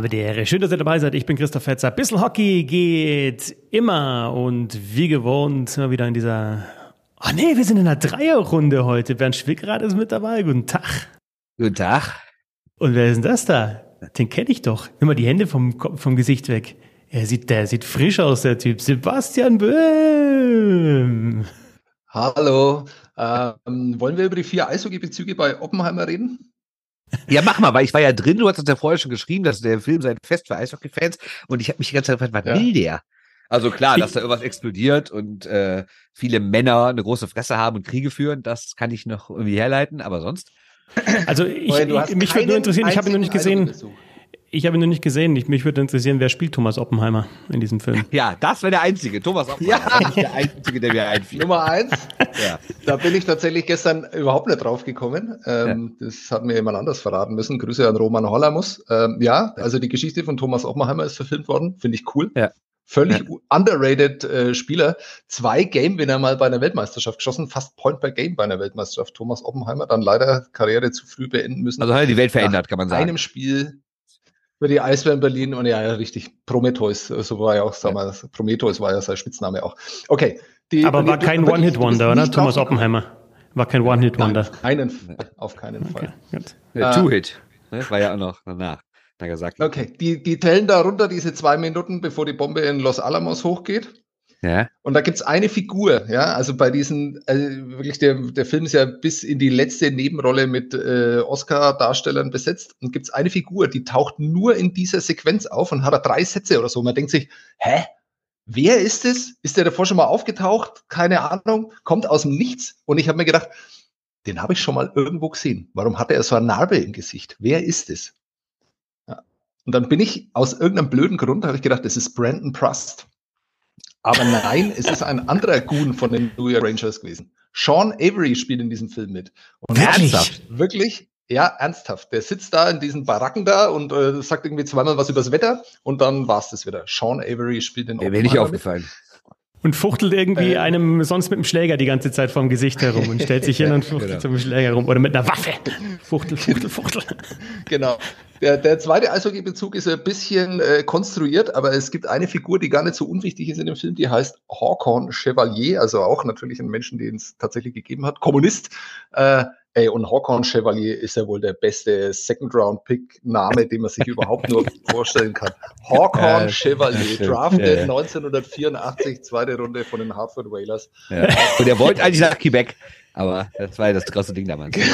Habe die Ehre. Schön, dass ihr dabei seid. Ich bin Christoph Fetzer. Bissl Hockey geht immer und wie gewohnt mal wieder in dieser. Oh nee, wir sind in einer Dreierrunde heute. Bernd Schwickrad ist mit dabei. Guten Tag. Guten Tag. Und wer ist denn das da? Den kenne ich doch. Nimm mal die Hände vom, vom Gesicht weg. Er sieht, der sieht frisch aus, der Typ. Sebastian Böhm. Hallo. Ähm, wollen wir über die vier Eishockey-Bezüge bei Oppenheimer reden? Ja, mach mal, weil ich war ja drin, du hast uns ja vorher schon geschrieben, dass der Film sei fest für Eishockey-Fans und ich habe mich die ganze Zeit gefragt, was ja. will der? Also klar, dass da irgendwas explodiert und äh, viele Männer eine große Fresse haben und Kriege führen, das kann ich noch irgendwie herleiten, aber sonst. Also ich, ich mich würde nur interessieren, ich habe ihn noch nicht gesehen. Ich habe ihn noch nicht gesehen. Ich, mich würde interessieren, wer spielt Thomas Oppenheimer in diesem Film? Ja, das wäre der Einzige. Thomas Oppenheimer ja. der Einzige, der mir einfiel. Nummer eins. ja. Da bin ich tatsächlich gestern überhaupt nicht drauf gekommen. Ähm, ja. Das hat mir jemand anders verraten müssen. Grüße an Roman Hollamus. Ähm, ja, also die Geschichte von Thomas Oppenheimer ist verfilmt worden. Finde ich cool. Ja. Völlig ja. underrated äh, Spieler. Zwei Game-Winner mal bei einer Weltmeisterschaft geschossen, fast Point per Game bei einer Weltmeisterschaft. Thomas Oppenheimer dann leider Karriere zu früh beenden müssen. Also hat er die Welt verändert, kann man sagen. einem Spiel über die Eisbären Berlin und ja, ja, richtig, Prometheus, so war ja auch, sag mal, Prometheus war ja sein Spitzname auch. Okay. Die, Aber war kein One-Hit-Wonder, oder? Thomas Oppenheimer. War kein One-Hit-Wonder. Auf keinen, auf keinen Fall. Okay, ja, Two-Hit. Ne? War ja auch noch danach. Nagasaki. Okay, die, die tellen da runter diese zwei Minuten, bevor die Bombe in Los Alamos hochgeht. Ja. Und da gibt's eine Figur, ja, also bei diesen, also wirklich, der, der Film ist ja bis in die letzte Nebenrolle mit äh, Oscar-Darstellern besetzt und gibt's eine Figur, die taucht nur in dieser Sequenz auf und hat da drei Sätze oder so. Man denkt sich, hä? Wer ist es? Ist der davor schon mal aufgetaucht? Keine Ahnung. Kommt aus dem Nichts. Und ich habe mir gedacht, den habe ich schon mal irgendwo gesehen. Warum hat er so eine Narbe im Gesicht? Wer ist es? Ja. Und dann bin ich aus irgendeinem blöden Grund, habe ich gedacht, das ist Brandon Prust. Aber nein, es ist ein anderer Goon von den New York Rangers gewesen. Sean Avery spielt in diesem Film mit. Und ernsthaft? Wirklich, ja, ernsthaft. Der sitzt da in diesen Baracken da und äh, sagt irgendwie zweimal was übers Wetter und dann war's das wieder. Sean Avery spielt den Der wäre nicht aufgefallen. Und fuchtelt irgendwie äh, einem sonst mit dem Schläger die ganze Zeit vorm Gesicht herum und stellt sich hin und fuchtelt genau. zum Schläger rum. Oder mit einer Waffe. Fuchtel, fuchtel, fuchtel. Genau. Der, der zweite Eishockey-Bezug ist ein bisschen äh, konstruiert, aber es gibt eine Figur, die gar nicht so unwichtig ist in dem Film, die heißt Hawkorn Chevalier, also auch natürlich ein Menschen, den es tatsächlich gegeben hat, Kommunist. Äh, ey, und Hawkorn Chevalier ist ja wohl der beste Second-Round-Pick-Name, den man sich überhaupt nur vorstellen kann. Äh, Chevalier, drafted äh, 1984, zweite Runde von den Hartford Whalers. Ja. Und er wollte eigentlich nach Quebec, aber das war ja das große Ding damals.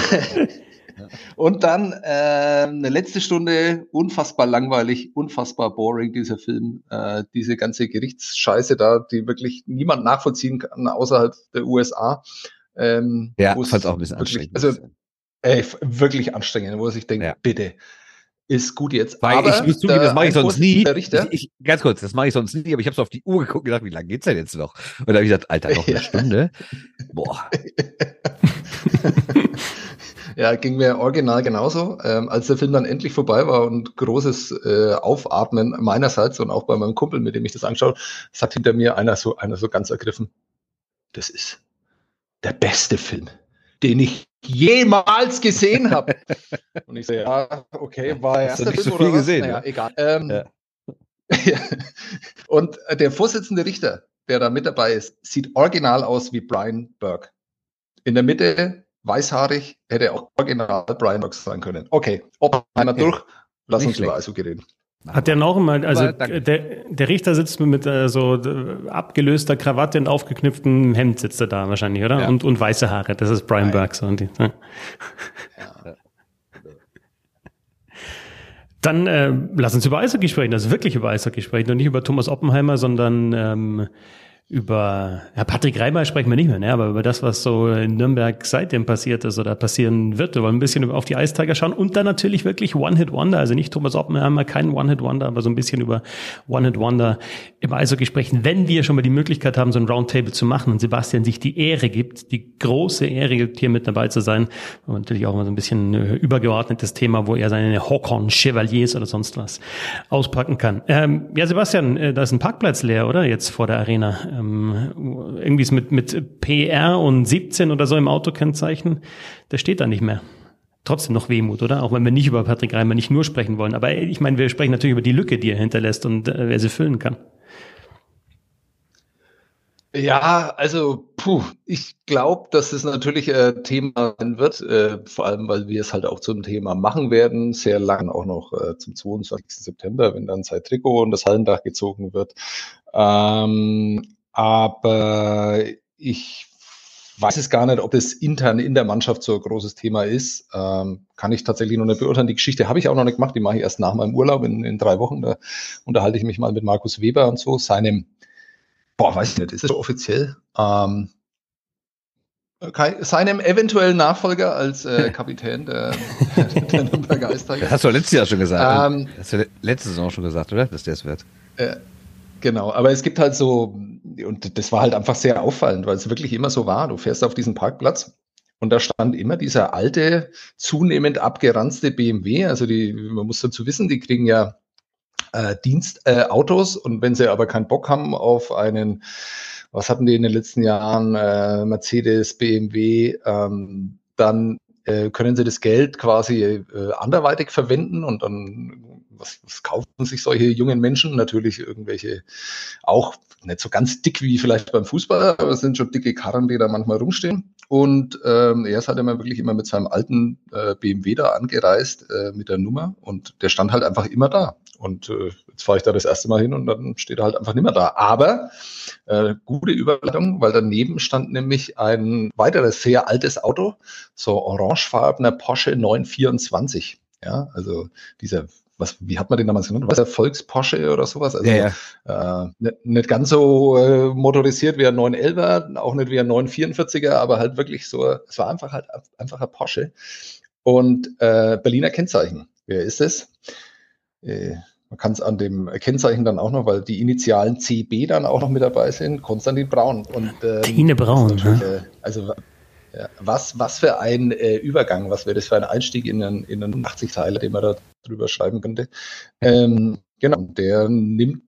Und dann äh, eine letzte Stunde, unfassbar langweilig, unfassbar boring, dieser Film. Äh, diese ganze Gerichtsscheiße da, die wirklich niemand nachvollziehen kann außerhalb der USA. Ähm, ja, fand es auch ein bisschen wirklich, anstrengend. Also, ey, wirklich anstrengend, wo sich denkt, ja. bitte, ist gut jetzt. Weil aber ich muss zugeben, das mache ich sonst nie. Ich, ich, ganz kurz, das mache ich sonst nie, aber ich habe so auf die Uhr geguckt und gedacht, wie lange geht's denn jetzt noch? Und da habe ich gesagt, Alter, noch eine. Stunde. Boah. Ja, ging mir original genauso. Ähm, als der Film dann endlich vorbei war und großes äh, Aufatmen meinerseits und auch bei meinem Kumpel, mit dem ich das angeschaut, sagt hinter mir einer so, einer so ganz ergriffen, das ist der beste Film, den ich jemals gesehen habe. und ich so, ja, okay, war er erster Film so oder was? Gesehen, naja, ja. egal. Ähm, ja. und der Vorsitzende Richter, der da mit dabei ist, sieht original aus wie Brian Burke. In der Mitte weißhaarig, hätte auch original Brian Box sein können. Okay, Oppenheimer okay. durch, lass Nicht uns schlecht. über Eishockey reden. Hat der noch mal, also der, der Richter sitzt mit äh, so äh, abgelöster Krawatte und aufgeknüpftem Hemd sitzt er da wahrscheinlich, oder? Ja. Und, und weiße Haare, das ist Brian Burke. So, und die, ja. Ja. Dann äh, lass uns über Eishockey sprechen, also wirklich über Eishockey sprechen und nicht über Thomas Oppenheimer, sondern ähm, über ja, Patrick Reimer sprechen wir nicht mehr, ne? aber über das, was so in Nürnberg seitdem passiert ist oder passieren wird. Wir wollen ein bisschen auf die Eistiger schauen und dann natürlich wirklich One-Hit-Wonder, also nicht Thomas Oppenheimer, kein One-Hit-Wonder, aber so ein bisschen über One-Hit-Wonder im Eishockey sprechen. Wenn wir schon mal die Möglichkeit haben, so ein Roundtable zu machen und Sebastian sich die Ehre gibt, die große Ehre gibt, hier mit dabei zu sein, und natürlich auch mal so ein bisschen äh, übergeordnetes Thema, wo er seine Hawkhorn Chevaliers oder sonst was auspacken kann. Ähm, ja, Sebastian, äh, da ist ein Parkplatz leer, oder? Jetzt vor der Arena ähm, irgendwie ist mit, mit PR und 17 oder so im Autokennzeichen, der steht da nicht mehr. trotzdem noch Wehmut, oder? Auch wenn wir nicht über Patrick Reimer nicht nur sprechen wollen. Aber ich meine, wir sprechen natürlich über die Lücke, die er hinterlässt und äh, wer sie füllen kann. Ja, also puh, ich glaube, dass es natürlich äh, Thema sein wird, äh, vor allem, weil wir es halt auch zum Thema machen werden, sehr lang auch noch äh, zum 22. September, wenn dann sein Trikot und das Hallendach gezogen wird. Ähm, aber ich weiß es gar nicht, ob es intern in der Mannschaft so ein großes Thema ist. Ähm, kann ich tatsächlich noch nicht beurteilen. Die Geschichte habe ich auch noch nicht gemacht. Die mache ich erst nach meinem Urlaub in, in drei Wochen. Da unterhalte ich mich mal mit Markus Weber und so, seinem boah, weiß ich nicht, ist das so offiziell? Ähm, seinem eventuellen Nachfolger als äh, Kapitän der, der Nürnberger Eistag. Das hast du letztes Jahr schon gesagt. Ähm, das hast du letzte Saison schon gesagt, oder? Dass der es wird. Äh, genau, aber es gibt halt so, und das war halt einfach sehr auffallend, weil es wirklich immer so war. Du fährst auf diesen Parkplatz und da stand immer dieser alte, zunehmend abgeranzte BMW. Also die, man muss dazu wissen, die kriegen ja äh, Dienstautos. Äh, und wenn sie aber keinen Bock haben auf einen, was hatten die in den letzten Jahren, äh, Mercedes, BMW, ähm, dann äh, können sie das Geld quasi äh, anderweitig verwenden und dann was, was kaufen sich solche jungen Menschen? Natürlich irgendwelche auch nicht so ganz dick wie vielleicht beim Fußball, aber es sind schon dicke Karren, die da manchmal rumstehen. Und ähm, er ist halt immer wirklich immer mit seinem alten äh, BMW da angereist äh, mit der Nummer und der stand halt einfach immer da. Und äh, jetzt fahre ich da das erste Mal hin und dann steht er halt einfach nicht mehr da. Aber äh, gute Überleitung, weil daneben stand nämlich ein weiteres sehr altes Auto, so orangefarbener Porsche 924. Ja, also dieser was, wie hat man den damals genannt? Was der Volks-Porsche oder sowas? Also ja, ja. Äh, nicht, nicht, ganz so äh, motorisiert wie ein 911er, auch nicht wie ein 944er, aber halt wirklich so, es war einfach halt einfach ein Porsche. Und äh, Berliner Kennzeichen. Wer ist es? Äh, man kann es an dem Kennzeichen dann auch noch, weil die Initialen CB dann auch noch mit dabei sind, Konstantin Braun. Und, ähm, Tine Braun. Ne? Äh, also was, was für ein äh, Übergang, was wäre das für ein Einstieg in einen, in einen 80-Teiler, den man da drüber schreiben könnte. Ähm, genau, der nimmt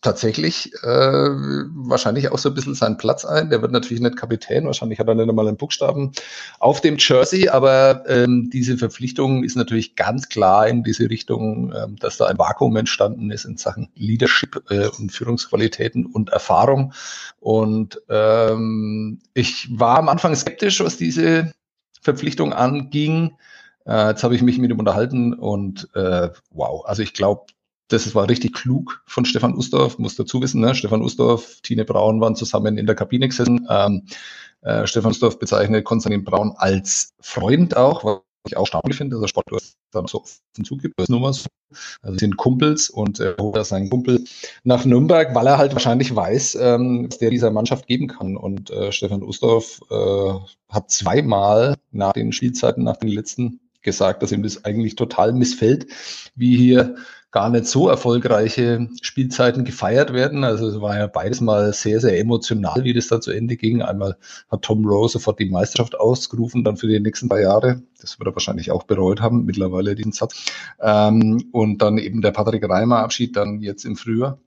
tatsächlich äh, wahrscheinlich auch so ein bisschen seinen Platz ein. Der wird natürlich nicht Kapitän, wahrscheinlich hat er nicht einmal einen Buchstaben auf dem Jersey, aber ähm, diese Verpflichtung ist natürlich ganz klar in diese Richtung, ähm, dass da ein Vakuum entstanden ist in Sachen Leadership äh, und Führungsqualitäten und Erfahrung. Und ähm, ich war am Anfang skeptisch, was diese Verpflichtung anging. Äh, jetzt habe ich mich mit ihm unterhalten und äh, wow, also ich glaube, das war richtig klug von Stefan Ustorf, muss dazu wissen, ne? Stefan Ustorf, Tine Braun waren zusammen in der Kabine gesessen. Ähm, äh, Stefan Ustorf bezeichnet Konstantin Braun als Freund auch, was ich auch erstaunlich finde, dass er Sportler dann so offen zugibt, das ist nur mal so. Also sind Kumpels und er holt seinen Kumpel nach Nürnberg, weil er halt wahrscheinlich weiß, ähm, was der dieser Mannschaft geben kann. Und äh, Stefan Ustorf äh, hat zweimal nach den Spielzeiten, nach den letzten gesagt, dass ihm das eigentlich total missfällt, wie hier gar nicht so erfolgreiche Spielzeiten gefeiert werden. Also es war ja beides mal sehr, sehr emotional, wie das da zu Ende ging. Einmal hat Tom Rose sofort die Meisterschaft ausgerufen, dann für die nächsten paar Jahre. Das wird er wahrscheinlich auch bereut haben, mittlerweile diesen Satz. Ähm, und dann eben der Patrick Reimer Abschied dann jetzt im Frühjahr.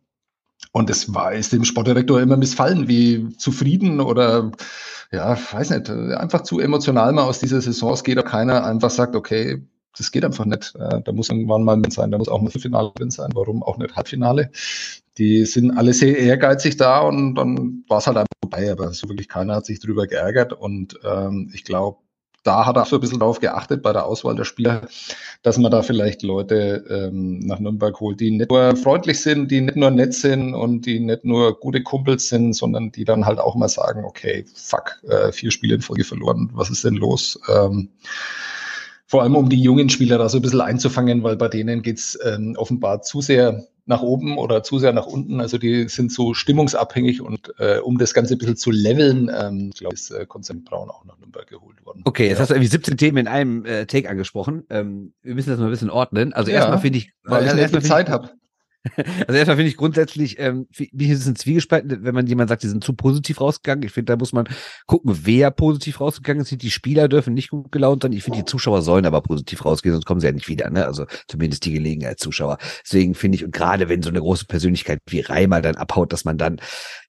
Und es war, ist dem Sportdirektor immer missfallen, wie zufrieden oder ja, weiß nicht, einfach zu emotional mal aus dieser Saison. Es geht auch keiner einfach sagt, okay, das geht einfach nicht. Da muss irgendwann mal mit sein, da muss auch mal Finale drin sein. Warum auch nicht Halbfinale? Die sind alle sehr ehrgeizig da und dann war es halt einfach vorbei, aber so wirklich keiner hat sich drüber geärgert und ähm, ich glaube, da hat er so ein bisschen darauf geachtet bei der Auswahl der Spieler, dass man da vielleicht Leute ähm, nach Nürnberg holt, die nicht nur freundlich sind, die nicht nur nett sind und die nicht nur gute Kumpels sind, sondern die dann halt auch mal sagen, okay, fuck, äh, vier Spiele in Folge verloren, was ist denn los? Ähm, vor allem um die jungen Spieler da so ein bisschen einzufangen, weil bei denen geht's ähm, offenbar zu sehr nach oben oder zu sehr nach unten. Also die sind so stimmungsabhängig und äh, um das Ganze ein bisschen zu leveln, ähm, glaube ich, ist äh, Konstantin Braun auch nach Nürnberg geholt worden. Okay, jetzt ja. hast du irgendwie 17 Themen in einem äh, Take angesprochen. Ähm, wir müssen das mal ein bisschen ordnen. Also ja, erstmal finde ich, weil ich nicht viel Zeit habe. Also erstmal finde ich grundsätzlich, ähm, mich ist es ein Zwiegespalten, wenn man jemand sagt, die sind zu positiv rausgegangen. Ich finde, da muss man gucken, wer positiv rausgegangen ist. Die Spieler dürfen nicht gut gelaunt sein. Ich finde, die Zuschauer sollen aber positiv rausgehen, sonst kommen sie ja nicht wieder. Ne? Also zumindest die Gelegenheitszuschauer. Deswegen finde ich, und gerade wenn so eine große Persönlichkeit wie Reimer dann abhaut, dass man dann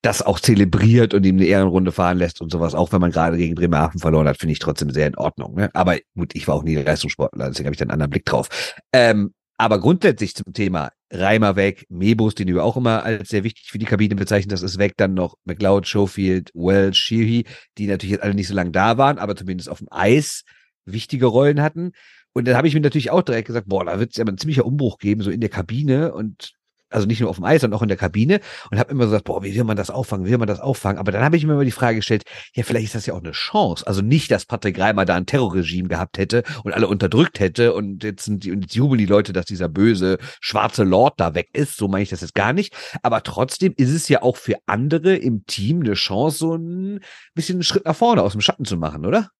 das auch zelebriert und ihm eine Ehrenrunde fahren lässt und sowas, auch wenn man gerade gegen Bremerhaven verloren hat, finde ich trotzdem sehr in Ordnung. Ne? Aber gut, ich war auch nie Leistungssportler, deswegen habe ich da einen anderen Blick drauf. Ähm, aber grundsätzlich zum Thema Reimer weg, Mebus, den du auch immer als sehr wichtig für die Kabine bezeichnet das ist weg. Dann noch McLeod, Schofield, Wells, Sheehy, die natürlich jetzt alle nicht so lange da waren, aber zumindest auf dem Eis wichtige Rollen hatten. Und dann habe ich mir natürlich auch direkt gesagt, boah, da wird es ja mal ein ziemlicher Umbruch geben, so in der Kabine. Und also nicht nur auf dem Eis, sondern auch in der Kabine und habe immer gesagt, boah, wie will man das auffangen, wie will man das auffangen? Aber dann habe ich mir immer die Frage gestellt, ja, vielleicht ist das ja auch eine Chance. Also nicht, dass Patrick Reimer da ein Terrorregime gehabt hätte und alle unterdrückt hätte und jetzt, sind die, und jetzt jubeln die Leute, dass dieser böse schwarze Lord da weg ist. So meine ich das jetzt gar nicht. Aber trotzdem ist es ja auch für andere im Team eine Chance, so ein bisschen einen Schritt nach vorne aus dem Schatten zu machen, oder?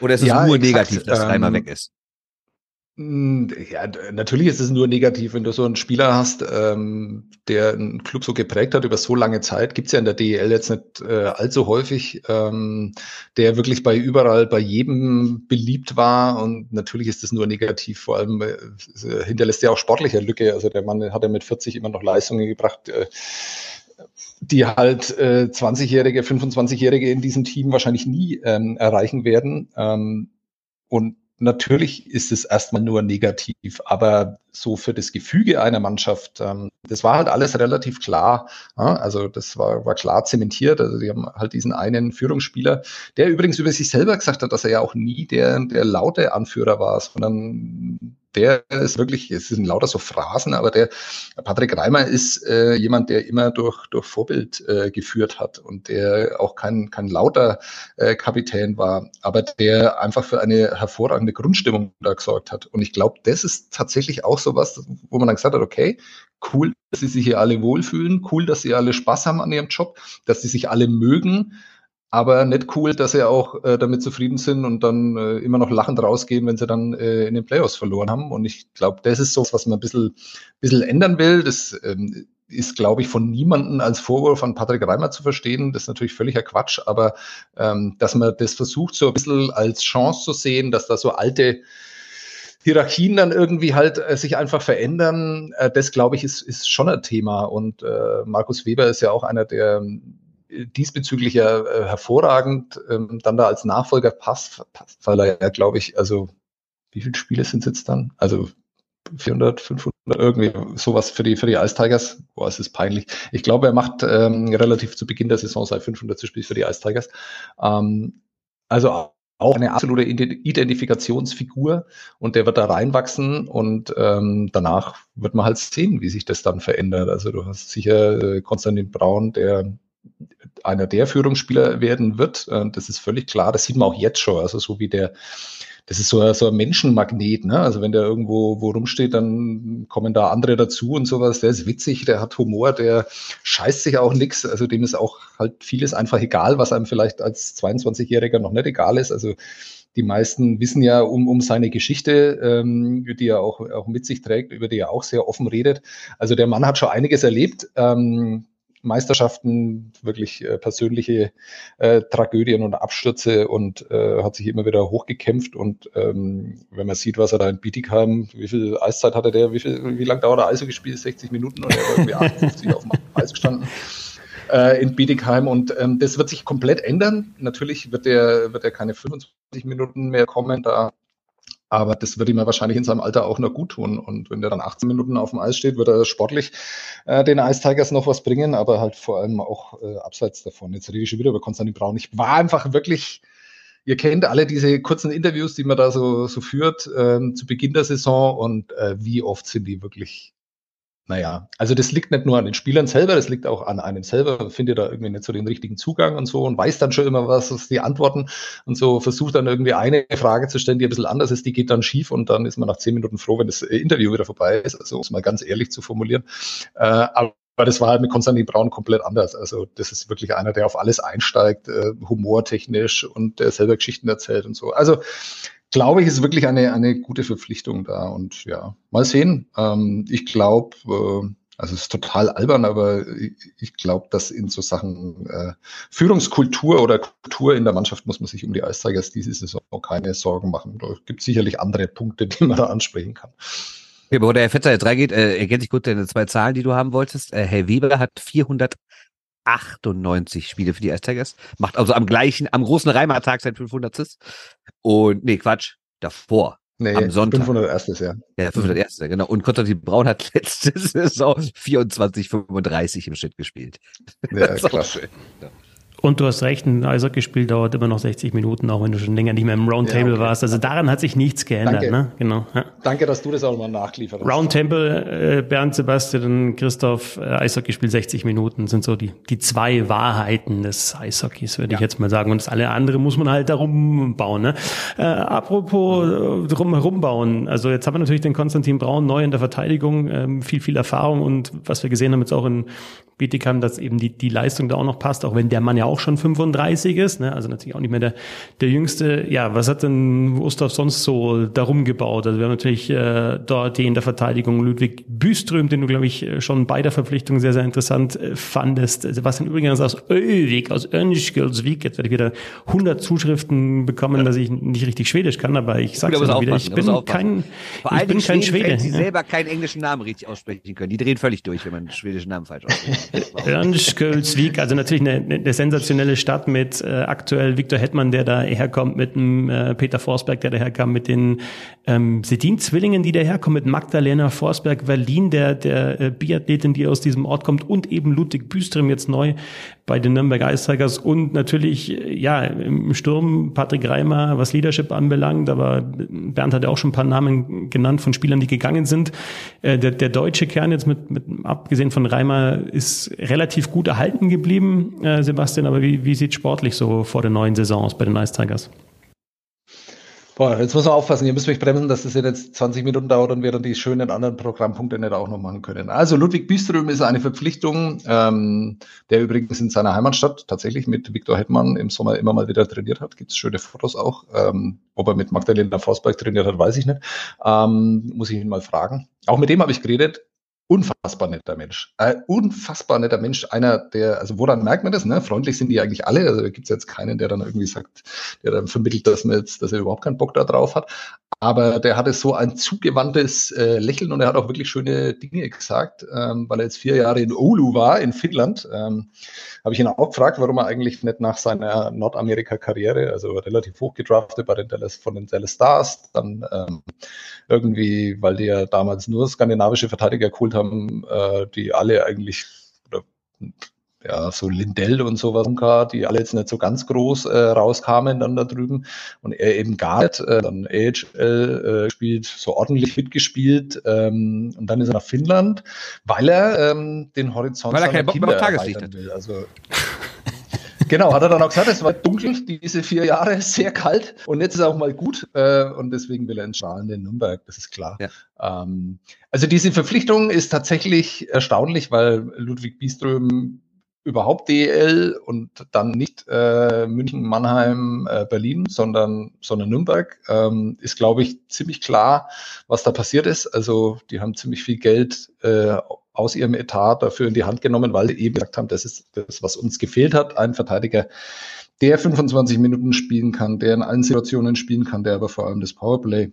Oder ist es ja, nur negativ, dass Reimer ähm, weg ist? Hm, ja, natürlich ist es nur negativ, wenn du so einen Spieler hast, ähm, der einen Club so geprägt hat über so lange Zeit. Gibt's ja in der DEL jetzt nicht äh, allzu häufig, ähm, der wirklich bei überall, bei jedem beliebt war. Und natürlich ist es nur negativ. Vor allem äh, hinterlässt er auch sportliche Lücke. Also der Mann hat ja mit 40 immer noch Leistungen gebracht. Äh, die halt äh, 20-Jährige, 25-Jährige in diesem Team wahrscheinlich nie ähm, erreichen werden. Ähm, und natürlich ist es erstmal nur negativ, aber so für das Gefüge einer Mannschaft, ähm, das war halt alles relativ klar. Ja? Also das war, war klar zementiert. Also die haben halt diesen einen Führungsspieler, der übrigens über sich selber gesagt hat, dass er ja auch nie der, der laute Anführer war, sondern der ist wirklich, es sind lauter so Phrasen, aber der Patrick Reimer ist äh, jemand, der immer durch, durch Vorbild äh, geführt hat und der auch kein, kein lauter äh, Kapitän war, aber der einfach für eine hervorragende Grundstimmung da gesorgt hat. Und ich glaube, das ist tatsächlich auch so was, wo man dann gesagt hat, okay, cool, dass sie sich hier alle wohlfühlen, cool, dass sie alle Spaß haben an ihrem Job, dass sie sich alle mögen aber nicht cool, dass sie auch äh, damit zufrieden sind und dann äh, immer noch lachend rausgehen, wenn sie dann äh, in den Playoffs verloren haben. Und ich glaube, das ist so, was man ein bisschen, bisschen ändern will. Das ähm, ist, glaube ich, von niemandem als Vorwurf an Patrick Reimer zu verstehen. Das ist natürlich völliger Quatsch, aber ähm, dass man das versucht, so ein bisschen als Chance zu sehen, dass da so alte Hierarchien dann irgendwie halt äh, sich einfach verändern, äh, das glaube ich ist, ist schon ein Thema. Und äh, Markus Weber ist ja auch einer der diesbezüglich ja äh, hervorragend ähm, dann da als Nachfolger passt, passt weil er ja, glaube ich, also wie viele Spiele sind es jetzt dann? Also 400, 500, irgendwie sowas für die, für die Ice Tigers. Boah, es ist peinlich. Ich glaube, er macht ähm, relativ zu Beginn der Saison seit 500 zu Spiel für die Ice Tigers. Ähm, also auch eine absolute Identifikationsfigur und der wird da reinwachsen und ähm, danach wird man halt sehen, wie sich das dann verändert. Also du hast sicher äh, Konstantin Braun, der einer der Führungsspieler werden wird. Äh, das ist völlig klar. Das sieht man auch jetzt schon. Also so wie der, das ist so, so ein Menschenmagnet. Ne? Also wenn der irgendwo wo rumsteht, dann kommen da andere dazu und sowas. Der ist witzig, der hat Humor, der scheißt sich auch nix. Also dem ist auch halt vieles einfach egal, was einem vielleicht als 22-Jähriger noch nicht egal ist. Also die meisten wissen ja um, um seine Geschichte, ähm, die er auch, auch mit sich trägt, über die er auch sehr offen redet. Also der Mann hat schon einiges erlebt. Ähm, Meisterschaften, wirklich äh, persönliche äh, Tragödien und Abstürze und äh, hat sich immer wieder hochgekämpft. Und ähm, wenn man sieht, was er da in Bietigheim, wie viel Eiszeit hatte der, wie, viel, wie lange dauert er Eishockey gespielt? 60 Minuten und er war irgendwie 58 auf dem Eis gestanden äh, in Bietigheim. Und ähm, das wird sich komplett ändern. Natürlich wird er wird er keine 25 Minuten mehr kommen. Da aber das wird ihm ja wahrscheinlich in seinem Alter auch noch gut tun. Und wenn der dann 18 Minuten auf dem Eis steht, wird er sportlich äh, den Ice Tigers noch was bringen, aber halt vor allem auch äh, abseits davon. Jetzt rede ich schon wieder über Konstantin Braun. Ich war einfach wirklich, ihr kennt alle diese kurzen Interviews, die man da so, so führt ähm, zu Beginn der Saison und äh, wie oft sind die wirklich naja, also das liegt nicht nur an den Spielern selber, das liegt auch an einem selber. Findet da irgendwie nicht so den richtigen Zugang und so und weiß dann schon immer, was die Antworten und so versucht dann irgendwie eine Frage zu stellen, die ein bisschen anders ist, die geht dann schief und dann ist man nach zehn Minuten froh, wenn das Interview wieder vorbei ist, also um es mal ganz ehrlich zu formulieren. Äh, aber das war halt mit Konstantin Braun komplett anders. Also das ist wirklich einer, der auf alles einsteigt, äh, humortechnisch und der selber Geschichten erzählt und so. Also glaube ich, ist wirklich eine, eine gute Verpflichtung da. Und ja, mal sehen. Ähm, ich glaube, äh, also es ist total albern, aber ich glaube, dass in so Sachen äh, Führungskultur oder Kultur in der Mannschaft muss man sich um die Ice Tigers diese Saison keine Sorgen machen. Da gibt es sicherlich andere Punkte, die man da ansprechen kann. Okay, bevor der Herr Fetzer jetzt reingeht, äh, ergänze ich kurz deine zwei Zahlen, die du haben wolltest. Äh, Herr Weber hat 498 Spiele für die Tigers, macht also am gleichen, am großen Reimer-Tag sein 500. Und, nee, Quatsch, davor Nee, am Sonntag. 501. Ja, ja 501. Mhm. genau. Und Konstantin Braun hat letzte Saison 24, 35 im Schnitt gespielt. Ja, klasse. Und du hast recht, ein Eishockey-Spiel dauert immer noch 60 Minuten, auch wenn du schon länger nicht mehr im Roundtable ja, okay. warst. Also daran hat sich nichts geändert. Danke, ne? genau, ja. Danke dass du das auch mal nachliefert hast. Roundtable, äh, Bernd, Sebastian, Christoph, äh, Eishockeyspiel 60 Minuten sind so die, die zwei Wahrheiten des Eishockeys, würde ja. ich jetzt mal sagen. Und das alle andere muss man halt darum bauen. Ne? Äh, apropos äh, drum bauen. Also jetzt haben wir natürlich den Konstantin Braun neu in der Verteidigung, ähm, viel, viel Erfahrung und was wir gesehen haben jetzt auch in Bietigheim, dass eben die, die Leistung da auch noch passt, auch wenn der Mann ja auch schon 35 ist, ne? also natürlich auch nicht mehr der, der Jüngste. Ja, was hat denn Gustav sonst so darum gebaut? Also wir haben natürlich äh, dort die in der Verteidigung Ludwig Büström, den du, glaube ich, schon bei der Verpflichtung sehr, sehr interessant äh, fandest. Sebastian übrigens aus Öwig, aus Önsköldsvik. Jetzt werde ich wieder 100 Zuschriften bekommen, ja. dass ich nicht richtig Schwedisch kann, aber ich sage es wieder, ich bin kein, ich bin kein Schwede. die selber keinen englischen Namen richtig aussprechen können. Die drehen völlig durch, wenn man einen schwedischen Namen falsch ausspricht. Örnsköldsvik, also natürlich eine, eine sensationelle Stadt mit äh, aktuell Viktor Hetman, der da herkommt, mit dem äh, Peter Forsberg, der daherkam, mit den ähm, Sedin-Zwillingen, die daherkommen, mit Magdalena Forsberg-Berlin, der, der äh, Biathletin, die aus diesem Ort kommt, und eben Ludwig Büström jetzt neu bei den Nürnberg Ice Tigers und natürlich, ja, im Sturm Patrick Reimer, was Leadership anbelangt, aber Bernd hat ja auch schon ein paar Namen genannt von Spielern, die gegangen sind. Äh, der, der deutsche Kern jetzt mit, mit abgesehen von Reimer ist relativ gut erhalten geblieben, äh, Sebastian, aber wie, wie sieht sportlich so vor der neuen Saison aus bei den Ice Tigers? Boah, jetzt muss man aufpassen, ihr müsst mich bremsen, dass das jetzt 20 Minuten dauert und wir dann die schönen anderen Programmpunkte nicht auch noch machen können. Also Ludwig Biström ist eine Verpflichtung, ähm, der übrigens in seiner Heimatstadt tatsächlich mit Viktor Hetmann im Sommer immer mal wieder trainiert hat. Gibt es schöne Fotos auch. Ähm, ob er mit Magdalena Forsberg trainiert hat, weiß ich nicht. Ähm, muss ich ihn mal fragen. Auch mit dem habe ich geredet unfassbar netter Mensch. Äh, unfassbar netter Mensch. Einer, der, also woran merkt man das? Ne? Freundlich sind die eigentlich alle. Also da gibt es jetzt keinen, der dann irgendwie sagt, der dann vermittelt, dass man jetzt, dass er überhaupt keinen Bock da drauf hat. Aber der hatte so ein zugewandtes äh, Lächeln und er hat auch wirklich schöne Dinge gesagt, ähm, weil er jetzt vier Jahre in Oulu war, in Finnland. Ähm, Habe ich ihn auch gefragt, warum er eigentlich nicht nach seiner Nordamerika-Karriere, also relativ hoch gedraftet bei den Dallas, von den Dallas Stars, dann ähm, irgendwie, weil die ja damals nur skandinavische Verteidiger geholt haben, äh, die alle eigentlich oder ja, so Lindell und sowas, die alle jetzt nicht so ganz groß äh, rauskamen dann da drüben und er eben gar nicht, äh, dann AHL äh, gespielt, so ordentlich mitgespielt ähm, und dann ist er nach Finnland, weil er ähm, den Horizont weil er keinen Bock mehr auf Tageslicht hat. Will. Also Genau, hat er dann auch gesagt, es war dunkel, diese vier Jahre, sehr kalt und jetzt ist auch mal gut äh, und deswegen will er ins strahlende Nürnberg, das ist klar. Ja. Ähm, also diese Verpflichtung ist tatsächlich erstaunlich, weil Ludwig Bieström überhaupt DEL und dann nicht äh, München, Mannheim, äh, Berlin, sondern, sondern Nürnberg, ähm, ist, glaube ich, ziemlich klar, was da passiert ist. Also die haben ziemlich viel Geld äh, aus ihrem Etat dafür in die Hand genommen, weil sie eben gesagt haben, das ist das, was uns gefehlt hat, ein Verteidiger, der 25 Minuten spielen kann, der in allen Situationen spielen kann, der aber vor allem das Powerplay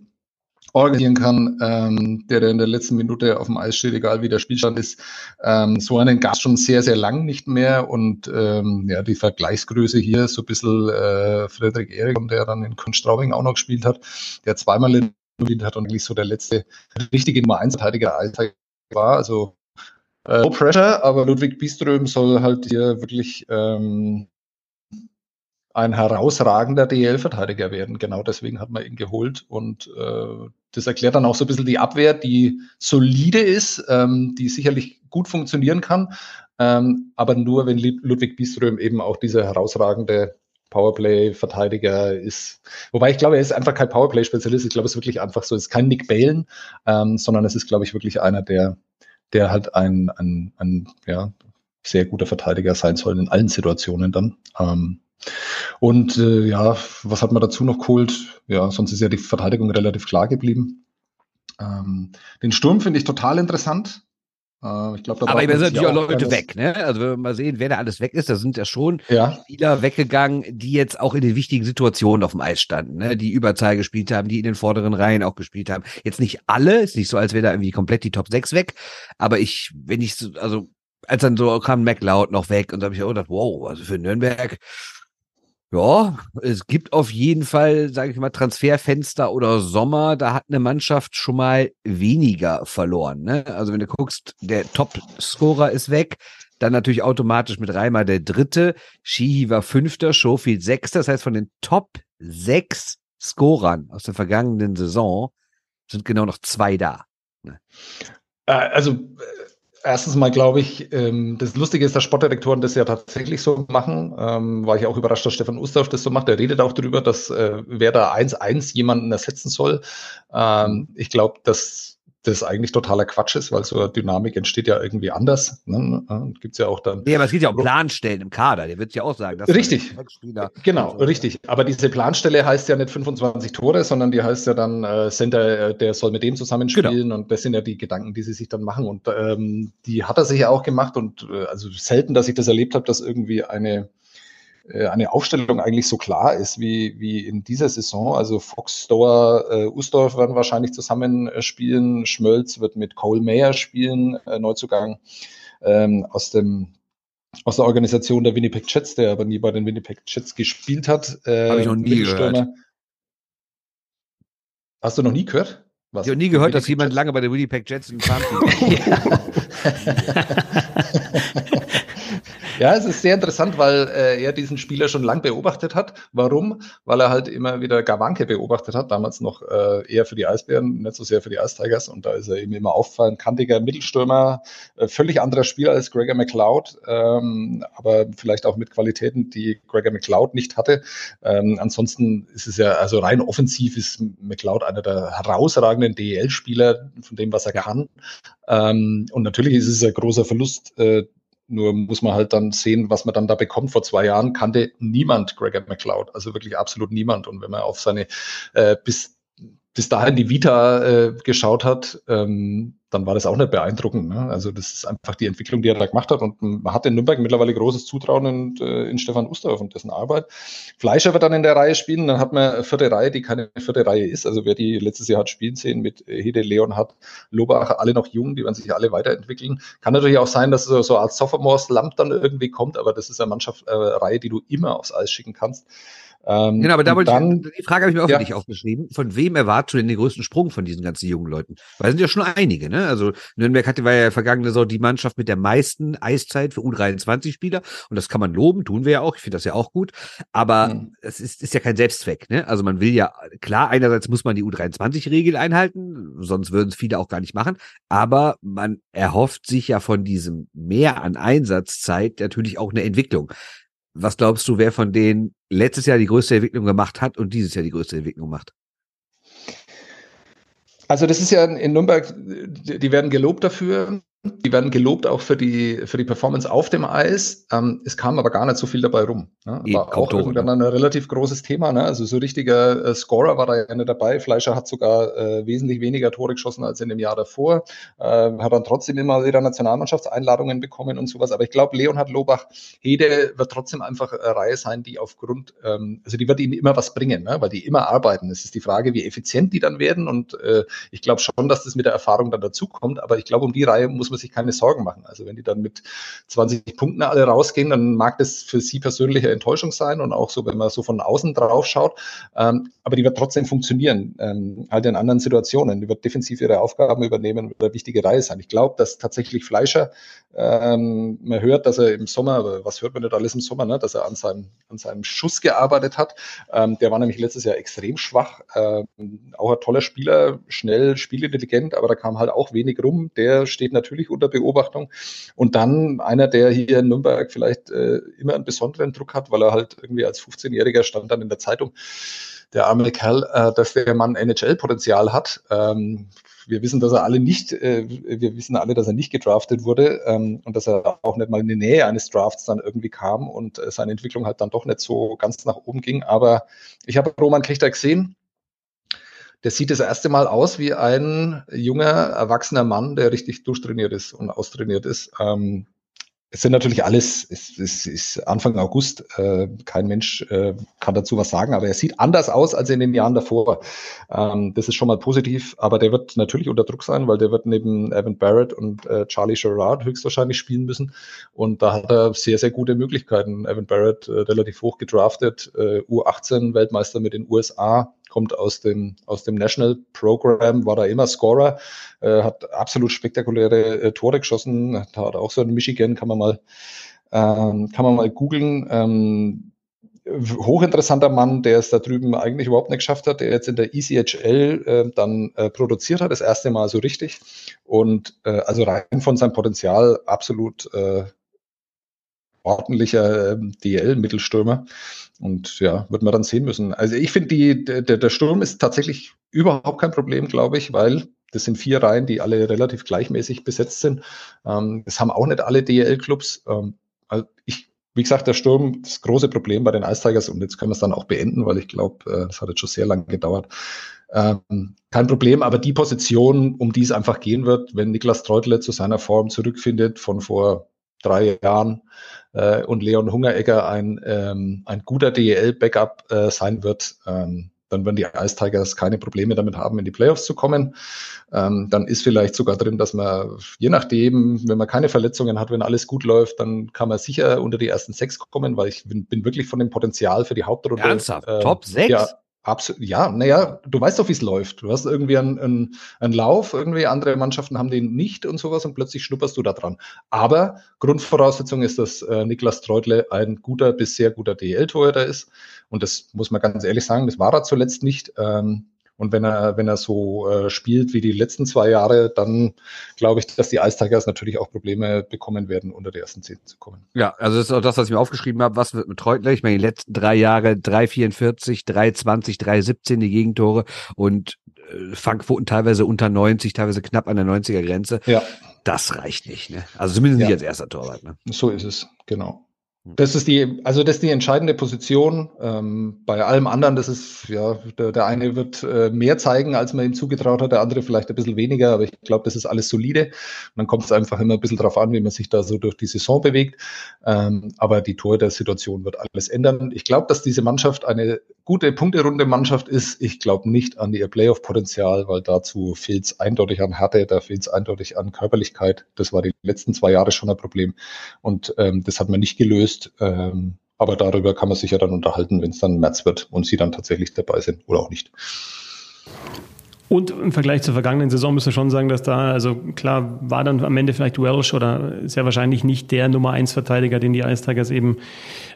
organisieren kann, ähm, der, der in der letzten Minute auf dem Eis steht, egal wie der Spielstand ist. Ähm, so einen gab schon sehr, sehr lang nicht mehr. Und ähm, ja, die Vergleichsgröße hier so ein bisschen äh, Frederik Eriksson, der dann in Kunstraubing auch noch gespielt hat, der zweimal in hat und eigentlich so der letzte richtige Nummer 1 Verteidiger war. Also äh, no pressure, aber Ludwig Biström soll halt hier wirklich ähm, ein herausragender DL-Verteidiger werden. Genau deswegen hat man ihn geholt und äh, das erklärt dann auch so ein bisschen die Abwehr, die solide ist, ähm, die sicherlich gut funktionieren kann, ähm, aber nur wenn Ludwig Biström eben auch dieser herausragende Powerplay-Verteidiger ist. Wobei ich glaube, er ist einfach kein Powerplay-Spezialist. Ich glaube, es ist wirklich einfach so, es ist kein Nick Balen, ähm, sondern es ist, glaube ich, wirklich einer, der, der halt ein, ein, ein ja, sehr guter Verteidiger sein soll in allen Situationen dann. Ähm, Und äh, ja, was hat man dazu noch geholt? Ja, sonst ist ja die Verteidigung relativ klar geblieben. Ähm, den Sturm finde ich total interessant. Äh, ich glaub, da Aber da sind natürlich auch Leute weg, ne? Also wenn wir mal sehen, wer da alles weg ist, da sind ja schon ja. Spieler weggegangen, die jetzt auch in den wichtigen Situationen auf dem Eis standen, ne? Die Überzahl gespielt haben, die in den vorderen Reihen auch gespielt haben. Jetzt nicht alle, ist nicht so, als wäre da irgendwie komplett die Top 6 weg. Aber ich, wenn ich so, also als dann so kam McLeod noch weg und da habe ich auch gedacht, wow, also für Nürnberg, ja, es gibt auf jeden Fall, sage ich mal, Transferfenster oder Sommer, da hat eine Mannschaft schon mal weniger verloren. Ne? Also wenn du guckst, der Top-Scorer ist weg, dann natürlich automatisch mit Reimer der Dritte, Shihi war Fünfter, Schofield Sechster. Das heißt, von den Top sechs Scorern aus der vergangenen Saison sind genau noch zwei da. Ne? Äh, also Erstens mal glaube ich, ähm, das Lustige ist, dass Sportdirektoren das ja tatsächlich so machen. Ähm, war ich auch überrascht, dass Stefan Ustorf das so macht. Er redet auch darüber, dass äh, wer da 1-1 jemanden ersetzen soll. Ähm, ich glaube, dass das eigentlich totaler Quatsch ist, weil so eine Dynamik entsteht ja irgendwie anders. Ne? Gibt's ja auch dann. Ja, aber es geht ja um Planstellen im Kader. Der wird ja auch sagen, dass richtig, genau, so. richtig. Aber diese Planstelle heißt ja nicht 25 Tore, sondern die heißt ja dann äh, Center, äh, der soll mit dem zusammenspielen genau. und das sind ja die Gedanken, die sie sich dann machen und ähm, die hat er sich ja auch gemacht und äh, also selten, dass ich das erlebt habe, dass irgendwie eine eine Aufstellung eigentlich so klar ist wie, wie in dieser Saison. Also Fox, Stoer, äh, Usdorf werden wahrscheinlich zusammen äh, spielen. Schmölz wird mit Cole Mayer spielen, äh, Neuzugang ähm, aus dem aus der Organisation der Winnipeg Jets, der aber nie bei den Winnipeg Jets gespielt hat. Äh, Habe ich noch nie gehört. Hast du noch nie gehört? Was? Ich habe nie gehört, dass jemand Jets? lange bei den Winnipeg Jets im Farm Ja, es ist sehr interessant, weil äh, er diesen Spieler schon lang beobachtet hat. Warum? Weil er halt immer wieder Gawanke beobachtet hat, damals noch äh, eher für die Eisbären, nicht so sehr für die Ice Tigers. Und da ist er ihm immer auffallend. Kantiger Mittelstürmer, äh, völlig anderer Spieler als Gregor McLeod, ähm, aber vielleicht auch mit Qualitäten, die Gregor McLeod nicht hatte. Ähm, ansonsten ist es ja, also rein offensiv ist McLeod einer der herausragenden DEL-Spieler von dem, was er kann. Ähm, und natürlich ist es ein großer Verlust, äh, nur muss man halt dann sehen, was man dann da bekommt. Vor zwei Jahren kannte niemand Gregor McLeod, also wirklich absolut niemand. Und wenn man auf seine äh, bis bis dahin die Vita äh, geschaut hat, ähm, dann war das auch nicht beeindruckend. Ne? Also das ist einfach die Entwicklung, die er da gemacht hat. Und man hat in Nürnberg mittlerweile großes Zutrauen in, äh, in Stefan Ustorf und dessen Arbeit. Fleischer wird dann in der Reihe spielen. Dann hat man eine vierte Reihe, die keine vierte Reihe ist. Also wer die letztes Jahr hat spielen sehen mit Hede, Leonhard, Lobach, alle noch jung, die werden sich alle weiterentwickeln. Kann natürlich auch sein, dass so, so als Sophomore-Slump dann irgendwie kommt, aber das ist eine Mannschaft, äh, Reihe, die du immer aufs Eis schicken kannst. Ähm, genau, aber da wollte dann, ich, die Frage habe ich mir auch ja. nicht aufgeschrieben. Von wem erwartest du denn den größten Sprung von diesen ganzen jungen Leuten? Weil es sind ja schon einige, ne? Also Nürnberg hatte war ja vergangene Saison die Mannschaft mit der meisten Eiszeit für U23-Spieler und das kann man loben, tun wir ja auch. Ich finde das ja auch gut. Aber mhm. es ist, ist ja kein Selbstzweck, ne? Also man will ja, klar, einerseits muss man die U23-Regel einhalten, sonst würden es viele auch gar nicht machen. Aber man erhofft sich ja von diesem Mehr an Einsatzzeit natürlich auch eine Entwicklung. Was glaubst du, wer von denen letztes Jahr die größte Entwicklung gemacht hat und dieses Jahr die größte Entwicklung macht? Also das ist ja in Nürnberg, die werden gelobt dafür, die werden gelobt auch für die, für die Performance auf dem Eis. Ähm, es kam aber gar nicht so viel dabei rum. Ne? War auch irgendwann ein relativ großes Thema. Ne? Also so richtiger äh, Scorer war da ja nicht dabei. Fleischer hat sogar äh, wesentlich weniger Tore geschossen als in dem Jahr davor. Äh, hat dann trotzdem immer wieder Nationalmannschaftseinladungen bekommen und sowas. Aber ich glaube, Leonhard Lobach, Hede wird trotzdem einfach eine Reihe sein, die aufgrund, ähm, also die wird ihnen immer was bringen, ne? weil die immer arbeiten. Es ist die Frage, wie effizient die dann werden. Und äh, ich glaube schon, dass das mit der Erfahrung dann dazukommt. Aber ich glaube, um die Reihe muss man sich keine Sorgen machen. Also wenn die dann mit 20 Punkten alle rausgehen, dann mag das für sie persönliche Enttäuschung sein und auch so, wenn man so von außen drauf schaut. Ähm, aber die wird trotzdem funktionieren, ähm, halt in anderen Situationen. Die wird defensiv ihre Aufgaben übernehmen, eine wichtige Reihe sein. Ich glaube, dass tatsächlich Fleischer, ähm, man hört, dass er im Sommer, was hört man nicht alles im Sommer, ne? dass er an seinem, an seinem Schuss gearbeitet hat. Ähm, der war nämlich letztes Jahr extrem schwach. Ähm, auch ein toller Spieler, schnell, spielintelligent, aber da kam halt auch wenig rum. Der steht natürlich unter Beobachtung. Und dann einer, der hier in Nürnberg vielleicht äh, immer einen besonderen Druck hat, weil er halt irgendwie als 15-Jähriger stand dann in der Zeitung, der arme Kerl, äh, dass der Mann NHL-Potenzial hat. Ähm, wir wissen, dass er alle nicht, äh, wir wissen alle, dass er nicht gedraftet wurde ähm, und dass er auch nicht mal in die Nähe eines Drafts dann irgendwie kam und äh, seine Entwicklung halt dann doch nicht so ganz nach oben ging. Aber ich habe Roman Kechter gesehen. Der sieht das erste Mal aus wie ein junger, erwachsener Mann, der richtig durchtrainiert ist und austrainiert ist. Ähm, es sind natürlich alles, es, es ist Anfang August, äh, kein Mensch äh, kann dazu was sagen, aber er sieht anders aus als in den Jahren davor. Ähm, das ist schon mal positiv, aber der wird natürlich unter Druck sein, weil der wird neben Evan Barrett und äh, Charlie Gerard höchstwahrscheinlich spielen müssen. Und da hat er sehr, sehr gute Möglichkeiten. Evan Barrett äh, relativ hoch gedraftet, äh, U18 Weltmeister mit den USA, kommt aus dem, aus dem National Program, war da immer Scorer, äh, hat absolut spektakuläre äh, Tore geschossen, hat auch so in Michigan, kann man mal, ähm, mal googeln. Ähm, hochinteressanter Mann, der es da drüben eigentlich überhaupt nicht geschafft hat, der jetzt in der ECHL äh, dann äh, produziert hat, das erste Mal so richtig. Und äh, also rein von seinem Potenzial absolut äh, ordentlicher ähm, DL-Mittelstürmer. Und ja, wird man dann sehen müssen. Also ich finde, die, der, der Sturm ist tatsächlich überhaupt kein Problem, glaube ich, weil das sind vier Reihen, die alle relativ gleichmäßig besetzt sind. Ähm, das haben auch nicht alle DL-Clubs. Ähm, also ich, wie gesagt, der Sturm, das große Problem bei den Ice und jetzt können wir es dann auch beenden, weil ich glaube, äh, das hat jetzt schon sehr lange gedauert. Ähm, kein Problem, aber die Position, um die es einfach gehen wird, wenn Niklas Treutle zu seiner Form zurückfindet von vor drei Jahren äh, und Leon Hungeregger ein, ähm, ein guter DEL-Backup äh, sein wird, ähm, dann werden die Ice Tigers keine Probleme damit haben, in die Playoffs zu kommen. Ähm, dann ist vielleicht sogar drin, dass man, je nachdem, wenn man keine Verletzungen hat, wenn alles gut läuft, dann kann man sicher unter die ersten sechs kommen, weil ich bin, bin wirklich von dem Potenzial für die Hauptrunde. Ernsthaft? Äh, Top sechs? Ja, Absolut, ja, naja, du weißt doch, wie es läuft. Du hast irgendwie einen, einen, einen Lauf, irgendwie andere Mannschaften haben den nicht und sowas und plötzlich schnupperst du da dran. Aber Grundvoraussetzung ist, dass äh, Niklas Treutle ein guter bis sehr guter DL-Torhüter ist. Und das muss man ganz ehrlich sagen, das war er zuletzt nicht. Ähm, und wenn er, wenn er so äh, spielt wie die letzten zwei Jahre, dann glaube ich, dass die Ice Tigers natürlich auch Probleme bekommen werden, unter die ersten zehn zu kommen. Ja, also das ist auch das, was ich mir aufgeschrieben habe. Was wird mit Treutler? Ich meine, die letzten drei Jahre 3,44, 3,20, 3,17 die Gegentore und äh, Fangquoten teilweise unter 90, teilweise knapp an der 90er Grenze. Ja. Das reicht nicht, ne? Also zumindest ja. nicht als erster Torwart, ne? So ist es, genau. Hm. Das ist die, also das ist die entscheidende Position. Ähm, bei allem anderen, das ist, ja, der, der eine wird äh, mehr zeigen, als man ihm zugetraut hat, der andere vielleicht ein bisschen weniger, aber ich glaube, das ist alles solide. Und dann kommt es einfach immer ein bisschen drauf an, wie man sich da so durch die Saison bewegt. Ähm, aber die Tor der Situation wird alles ändern. Ich glaube, dass diese Mannschaft eine gute Punkterunde Mannschaft ist. Ich glaube nicht an ihr Playoff-Potenzial, weil dazu fehlt es eindeutig an Härte, da fehlt es eindeutig an Körperlichkeit. Das war die letzten zwei Jahre schon ein Problem. Und ähm, das hat man nicht gelöst. Ähm, aber darüber kann man sich ja dann unterhalten, wenn es dann März wird und sie dann tatsächlich dabei sind oder auch nicht. Und im Vergleich zur vergangenen Saison müssen wir schon sagen, dass da, also klar, war dann am Ende vielleicht Welsh oder sehr wahrscheinlich nicht der Nummer 1 Verteidiger, den die Ice Tigers eben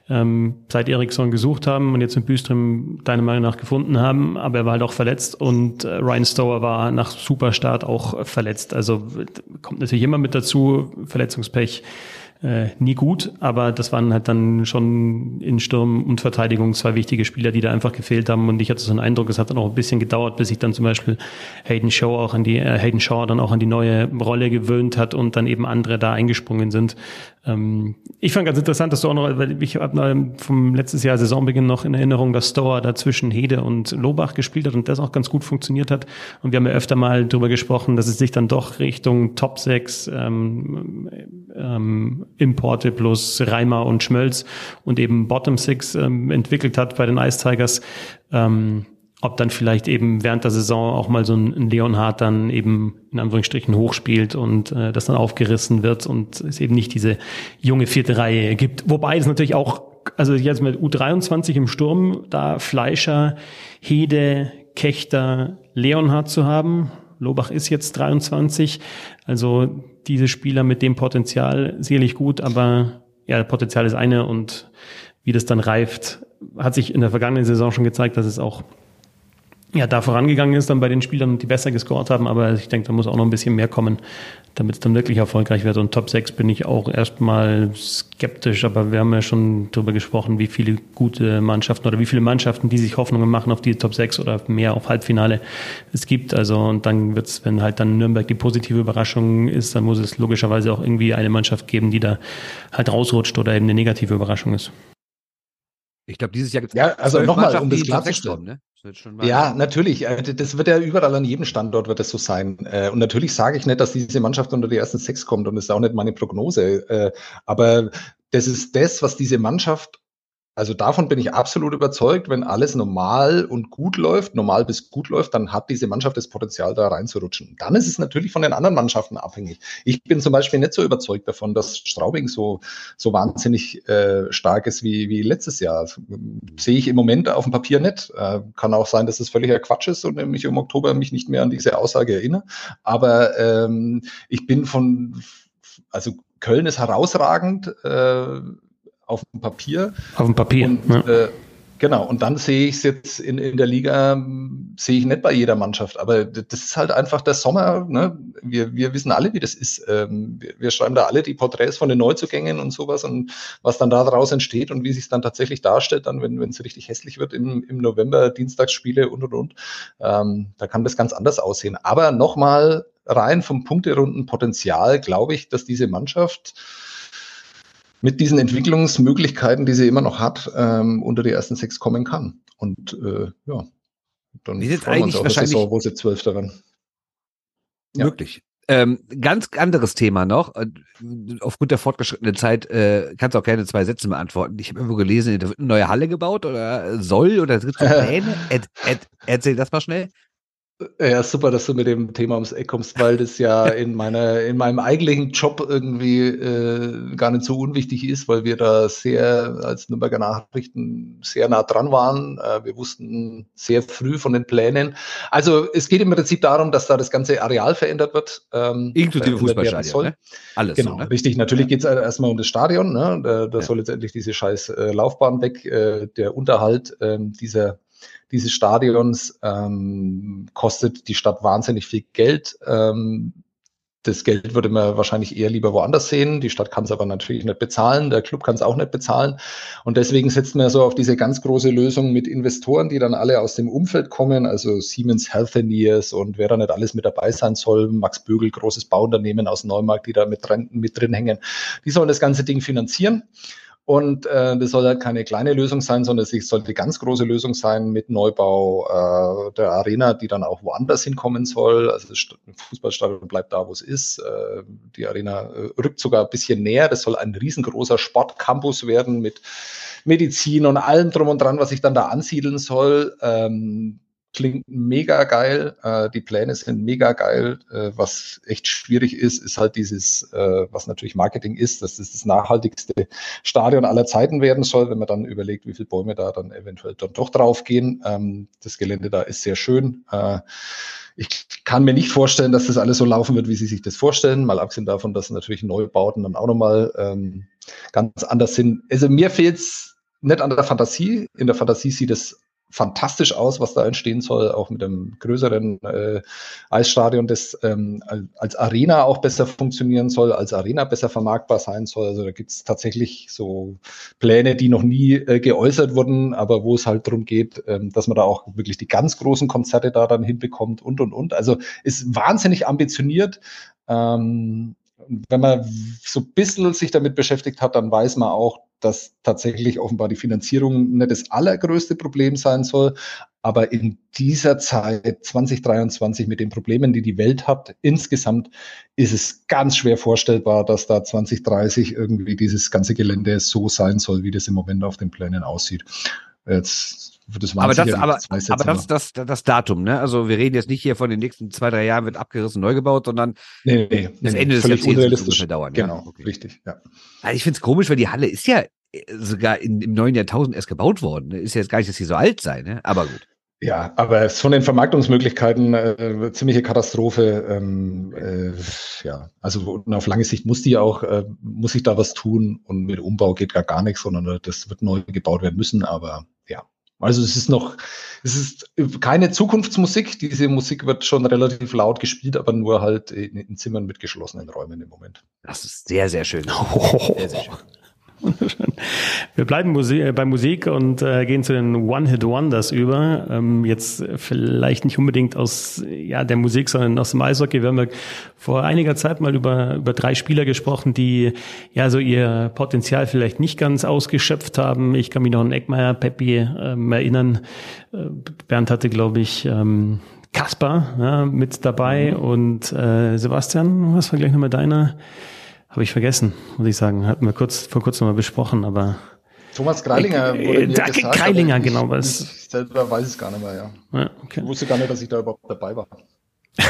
ähm, seit Eriksson gesucht haben und jetzt in Büström deiner Meinung nach gefunden haben, aber er war halt auch verletzt und äh, Ryan Stower war nach Superstart auch verletzt. Also kommt natürlich immer mit dazu, Verletzungspech äh, nie gut, aber das waren halt dann schon in Sturm und Verteidigung zwei wichtige Spieler, die da einfach gefehlt haben und ich hatte so einen Eindruck, es hat dann auch ein bisschen gedauert, bis sich dann zum Beispiel Hayden Shaw auch an die äh, Hayden Shaw dann auch an die neue Rolle gewöhnt hat und dann eben andere da eingesprungen sind. Ähm, ich fand ganz interessant, dass du auch noch, weil ich habe vom letztes Jahr Saisonbeginn noch in Erinnerung, dass Stoer da zwischen Hede und Lobach gespielt hat und das auch ganz gut funktioniert hat. Und wir haben ja öfter mal darüber gesprochen, dass es sich dann doch Richtung Top 6 ähm, ähm, Importe plus Reimer und Schmölz und eben Bottom 6 ähm, entwickelt hat bei den Ice Tigers. Ähm, ob dann vielleicht eben während der Saison auch mal so ein Leonhard dann eben in Anführungsstrichen hochspielt und äh, das dann aufgerissen wird und es eben nicht diese junge vierte Reihe gibt. Wobei es natürlich auch, also jetzt mit U23 im Sturm, da Fleischer, Hede, Kechter, Leonhard zu haben. Lobach ist jetzt 23, also diese Spieler mit dem Potenzial sicherlich gut, aber ja, Potenzial ist eine und wie das dann reift, hat sich in der vergangenen Saison schon gezeigt, dass es auch ja, da vorangegangen ist dann bei den Spielern, die besser gescored haben. Aber ich denke, da muss auch noch ein bisschen mehr kommen, damit es dann wirklich erfolgreich wird. Und Top 6 bin ich auch erstmal skeptisch, aber wir haben ja schon darüber gesprochen, wie viele gute Mannschaften oder wie viele Mannschaften, die sich Hoffnungen machen auf die Top 6 oder mehr auf Halbfinale es gibt. Also, und dann wird's, wenn halt dann Nürnberg die positive Überraschung ist, dann muss es logischerweise auch irgendwie eine Mannschaft geben, die da halt rausrutscht oder eben eine negative Überraschung ist. Ich glaube, dieses Jahr gibt es ja, also nochmal, um das klarzustellen. Ne? Ja, natürlich. Äh, das wird ja überall an jedem Standort wird das so sein. Äh, und natürlich sage ich nicht, dass diese Mannschaft unter die ersten sechs kommt und das ist auch nicht meine Prognose. Äh, aber das ist das, was diese Mannschaft also davon bin ich absolut überzeugt, wenn alles normal und gut läuft, normal bis gut läuft, dann hat diese Mannschaft das Potenzial, da reinzurutschen. Dann ist es natürlich von den anderen Mannschaften abhängig. Ich bin zum Beispiel nicht so überzeugt davon, dass Straubing so, so wahnsinnig äh, stark ist wie, wie letztes Jahr. Sehe ich im Moment auf dem Papier nicht. Äh, kann auch sein, dass es völliger Quatsch ist und ich im Oktober mich nicht mehr an diese Aussage erinnere. Aber ähm, ich bin von, also Köln ist herausragend. Äh, auf dem Papier. Auf dem Papier. Und, ja. äh, genau, und dann sehe ich es jetzt in, in der Liga, sehe ich nicht bei jeder Mannschaft. Aber das ist halt einfach der Sommer. Ne? Wir, wir wissen alle, wie das ist. Ähm, wir, wir schreiben da alle die Porträts von den Neuzugängen und sowas und was dann daraus entsteht und wie sich dann tatsächlich darstellt, dann, wenn es richtig hässlich wird im, im November, Dienstagsspiele und und und. Ähm, da kann das ganz anders aussehen. Aber nochmal rein vom Punkterunden-Potenzial glaube ich, dass diese Mannschaft mit diesen Entwicklungsmöglichkeiten, die sie immer noch hat, ähm, unter die ersten sechs kommen kann. Und äh, ja, dann Wie freuen wir uns auf wahrscheinlich Saison, wo sie zwölf daran. Ja. Möglich. Ähm, ganz anderes Thema noch. Äh, aufgrund der fortgeschrittenen Zeit äh, kannst du auch gerne zwei Sätze beantworten. Ich habe irgendwo gelesen, da wird eine neue Halle gebaut oder soll oder es gibt so Pläne. Ed, Ed, erzähl das mal schnell. Ja, super, dass du mit dem Thema ums Eck kommst, weil das ja in meiner, in meinem eigentlichen Job irgendwie äh, gar nicht so unwichtig ist, weil wir da sehr als Nürnberger Nachrichten sehr nah dran waren. Äh, wir wussten sehr früh von den Plänen. Also es geht im Prinzip darum, dass da das ganze Areal verändert wird. Ähm, Inklusive Fußballstadion. Ne? Alles. Genau, so, ne? richtig. Natürlich geht es erstmal um das Stadion. Ne? Da, da ja. soll jetzt endlich diese scheiß äh, Laufbahn weg. Äh, der Unterhalt äh, dieser dieses Stadions ähm, kostet die Stadt wahnsinnig viel Geld. Ähm, das Geld würde man wahrscheinlich eher lieber woanders sehen. Die Stadt kann es aber natürlich nicht bezahlen, der Club kann es auch nicht bezahlen. Und deswegen setzt man so auf diese ganz große Lösung mit Investoren, die dann alle aus dem Umfeld kommen, also Siemens Healthineers und wer da nicht alles mit dabei sein soll, Max Bögel, großes Bauunternehmen aus Neumarkt, die da mit drin, mit drin hängen. Die sollen das ganze Ding finanzieren. Und äh, das soll halt keine kleine Lösung sein, sondern es soll die ganz große Lösung sein mit Neubau äh, der Arena, die dann auch woanders hinkommen soll. Also das Fußballstadion bleibt da, wo es ist. Äh, die Arena äh, rückt sogar ein bisschen näher. Das soll ein riesengroßer Sportcampus werden mit Medizin und allem drum und dran, was sich dann da ansiedeln soll. Ähm, klingt mega geil. Äh, die Pläne sind mega geil. Äh, was echt schwierig ist, ist halt dieses, äh, was natürlich Marketing ist, dass das das nachhaltigste Stadion aller Zeiten werden soll, wenn man dann überlegt, wie viele Bäume da dann eventuell dann doch draufgehen. Ähm, das Gelände da ist sehr schön. Äh, ich kann mir nicht vorstellen, dass das alles so laufen wird, wie Sie sich das vorstellen, mal abgesehen davon, dass natürlich Neubauten dann auch nochmal ähm, ganz anders sind. Also mir fehlt es nicht an der Fantasie. In der Fantasie sieht es fantastisch aus, was da entstehen soll, auch mit einem größeren äh, Eisstadion, das ähm, als Arena auch besser funktionieren soll, als Arena besser vermarktbar sein soll. Also da gibt es tatsächlich so Pläne, die noch nie äh, geäußert wurden, aber wo es halt darum geht, ähm, dass man da auch wirklich die ganz großen Konzerte da dann hinbekommt und und und. Also ist wahnsinnig ambitioniert. Ähm, wenn man so ein bisschen sich damit beschäftigt hat, dann weiß man auch, dass tatsächlich offenbar die Finanzierung nicht das allergrößte Problem sein soll. Aber in dieser Zeit 2023 mit den Problemen, die die Welt hat, insgesamt ist es ganz schwer vorstellbar, dass da 2030 irgendwie dieses ganze Gelände so sein soll, wie das im Moment auf den Plänen aussieht. Jetzt das aber das, aber, aber das, das, das, Datum, ne? Also wir reden jetzt nicht hier von den nächsten zwei, drei Jahren wird abgerissen, neu gebaut, sondern nee, nee, das nee, Ende des Jahrzehnts unrealistisch dauern. Genau, ja? okay. richtig, ja. Also ich finde es komisch, weil die Halle ist ja äh, sogar in, im neuen Jahrtausend erst gebaut worden. Ne? Ist ja jetzt gar nicht, dass sie so alt sei, ne? Aber gut. Ja, aber von den Vermarktungsmöglichkeiten äh, ziemliche Katastrophe. Ähm, äh, ja, also auf lange Sicht muss die auch, äh, muss sich da was tun und mit Umbau geht gar gar nichts, sondern das wird neu gebaut werden müssen. Aber Also es ist noch, es ist keine Zukunftsmusik. Diese Musik wird schon relativ laut gespielt, aber nur halt in, in Zimmern mit geschlossenen Räumen im Moment. Das ist sehr, sehr schön. Sehr, sehr schön. Wir bleiben Musik, äh, bei Musik und äh, gehen zu den One-Hit-Wonders über. Ähm, jetzt vielleicht nicht unbedingt aus ja, der Musik, sondern aus dem Eishockey. Wir haben ja vor einiger Zeit mal über, über drei Spieler gesprochen, die ja so ihr Potenzial vielleicht nicht ganz ausgeschöpft haben. Ich kann mich noch an Eckmeier, Peppi ähm, erinnern. Äh, Bernd hatte, glaube ich, ähm, Kaspar ja, mit dabei mhm. und äh, Sebastian, was war gleich nochmal deiner? Habe ich vergessen, muss ich sagen. Hatten wir kurz, vor kurzem mal besprochen, aber. Thomas Greilinger äh, wurde mir da, gesagt, Greilinger, genau. Was? Ich selber weiß es gar nicht mehr, ja. ja okay. Ich wusste gar nicht, dass ich da überhaupt dabei war.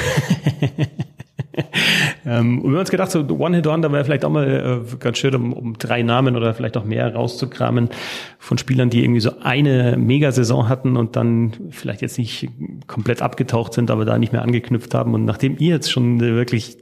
ähm, und wir haben uns gedacht, so One-Hit-Wonder wäre vielleicht auch mal äh, ganz schön, um, um drei Namen oder vielleicht auch mehr rauszukramen von Spielern, die irgendwie so eine Megasaison hatten und dann vielleicht jetzt nicht komplett abgetaucht sind, aber da nicht mehr angeknüpft haben. Und nachdem ihr jetzt schon wirklich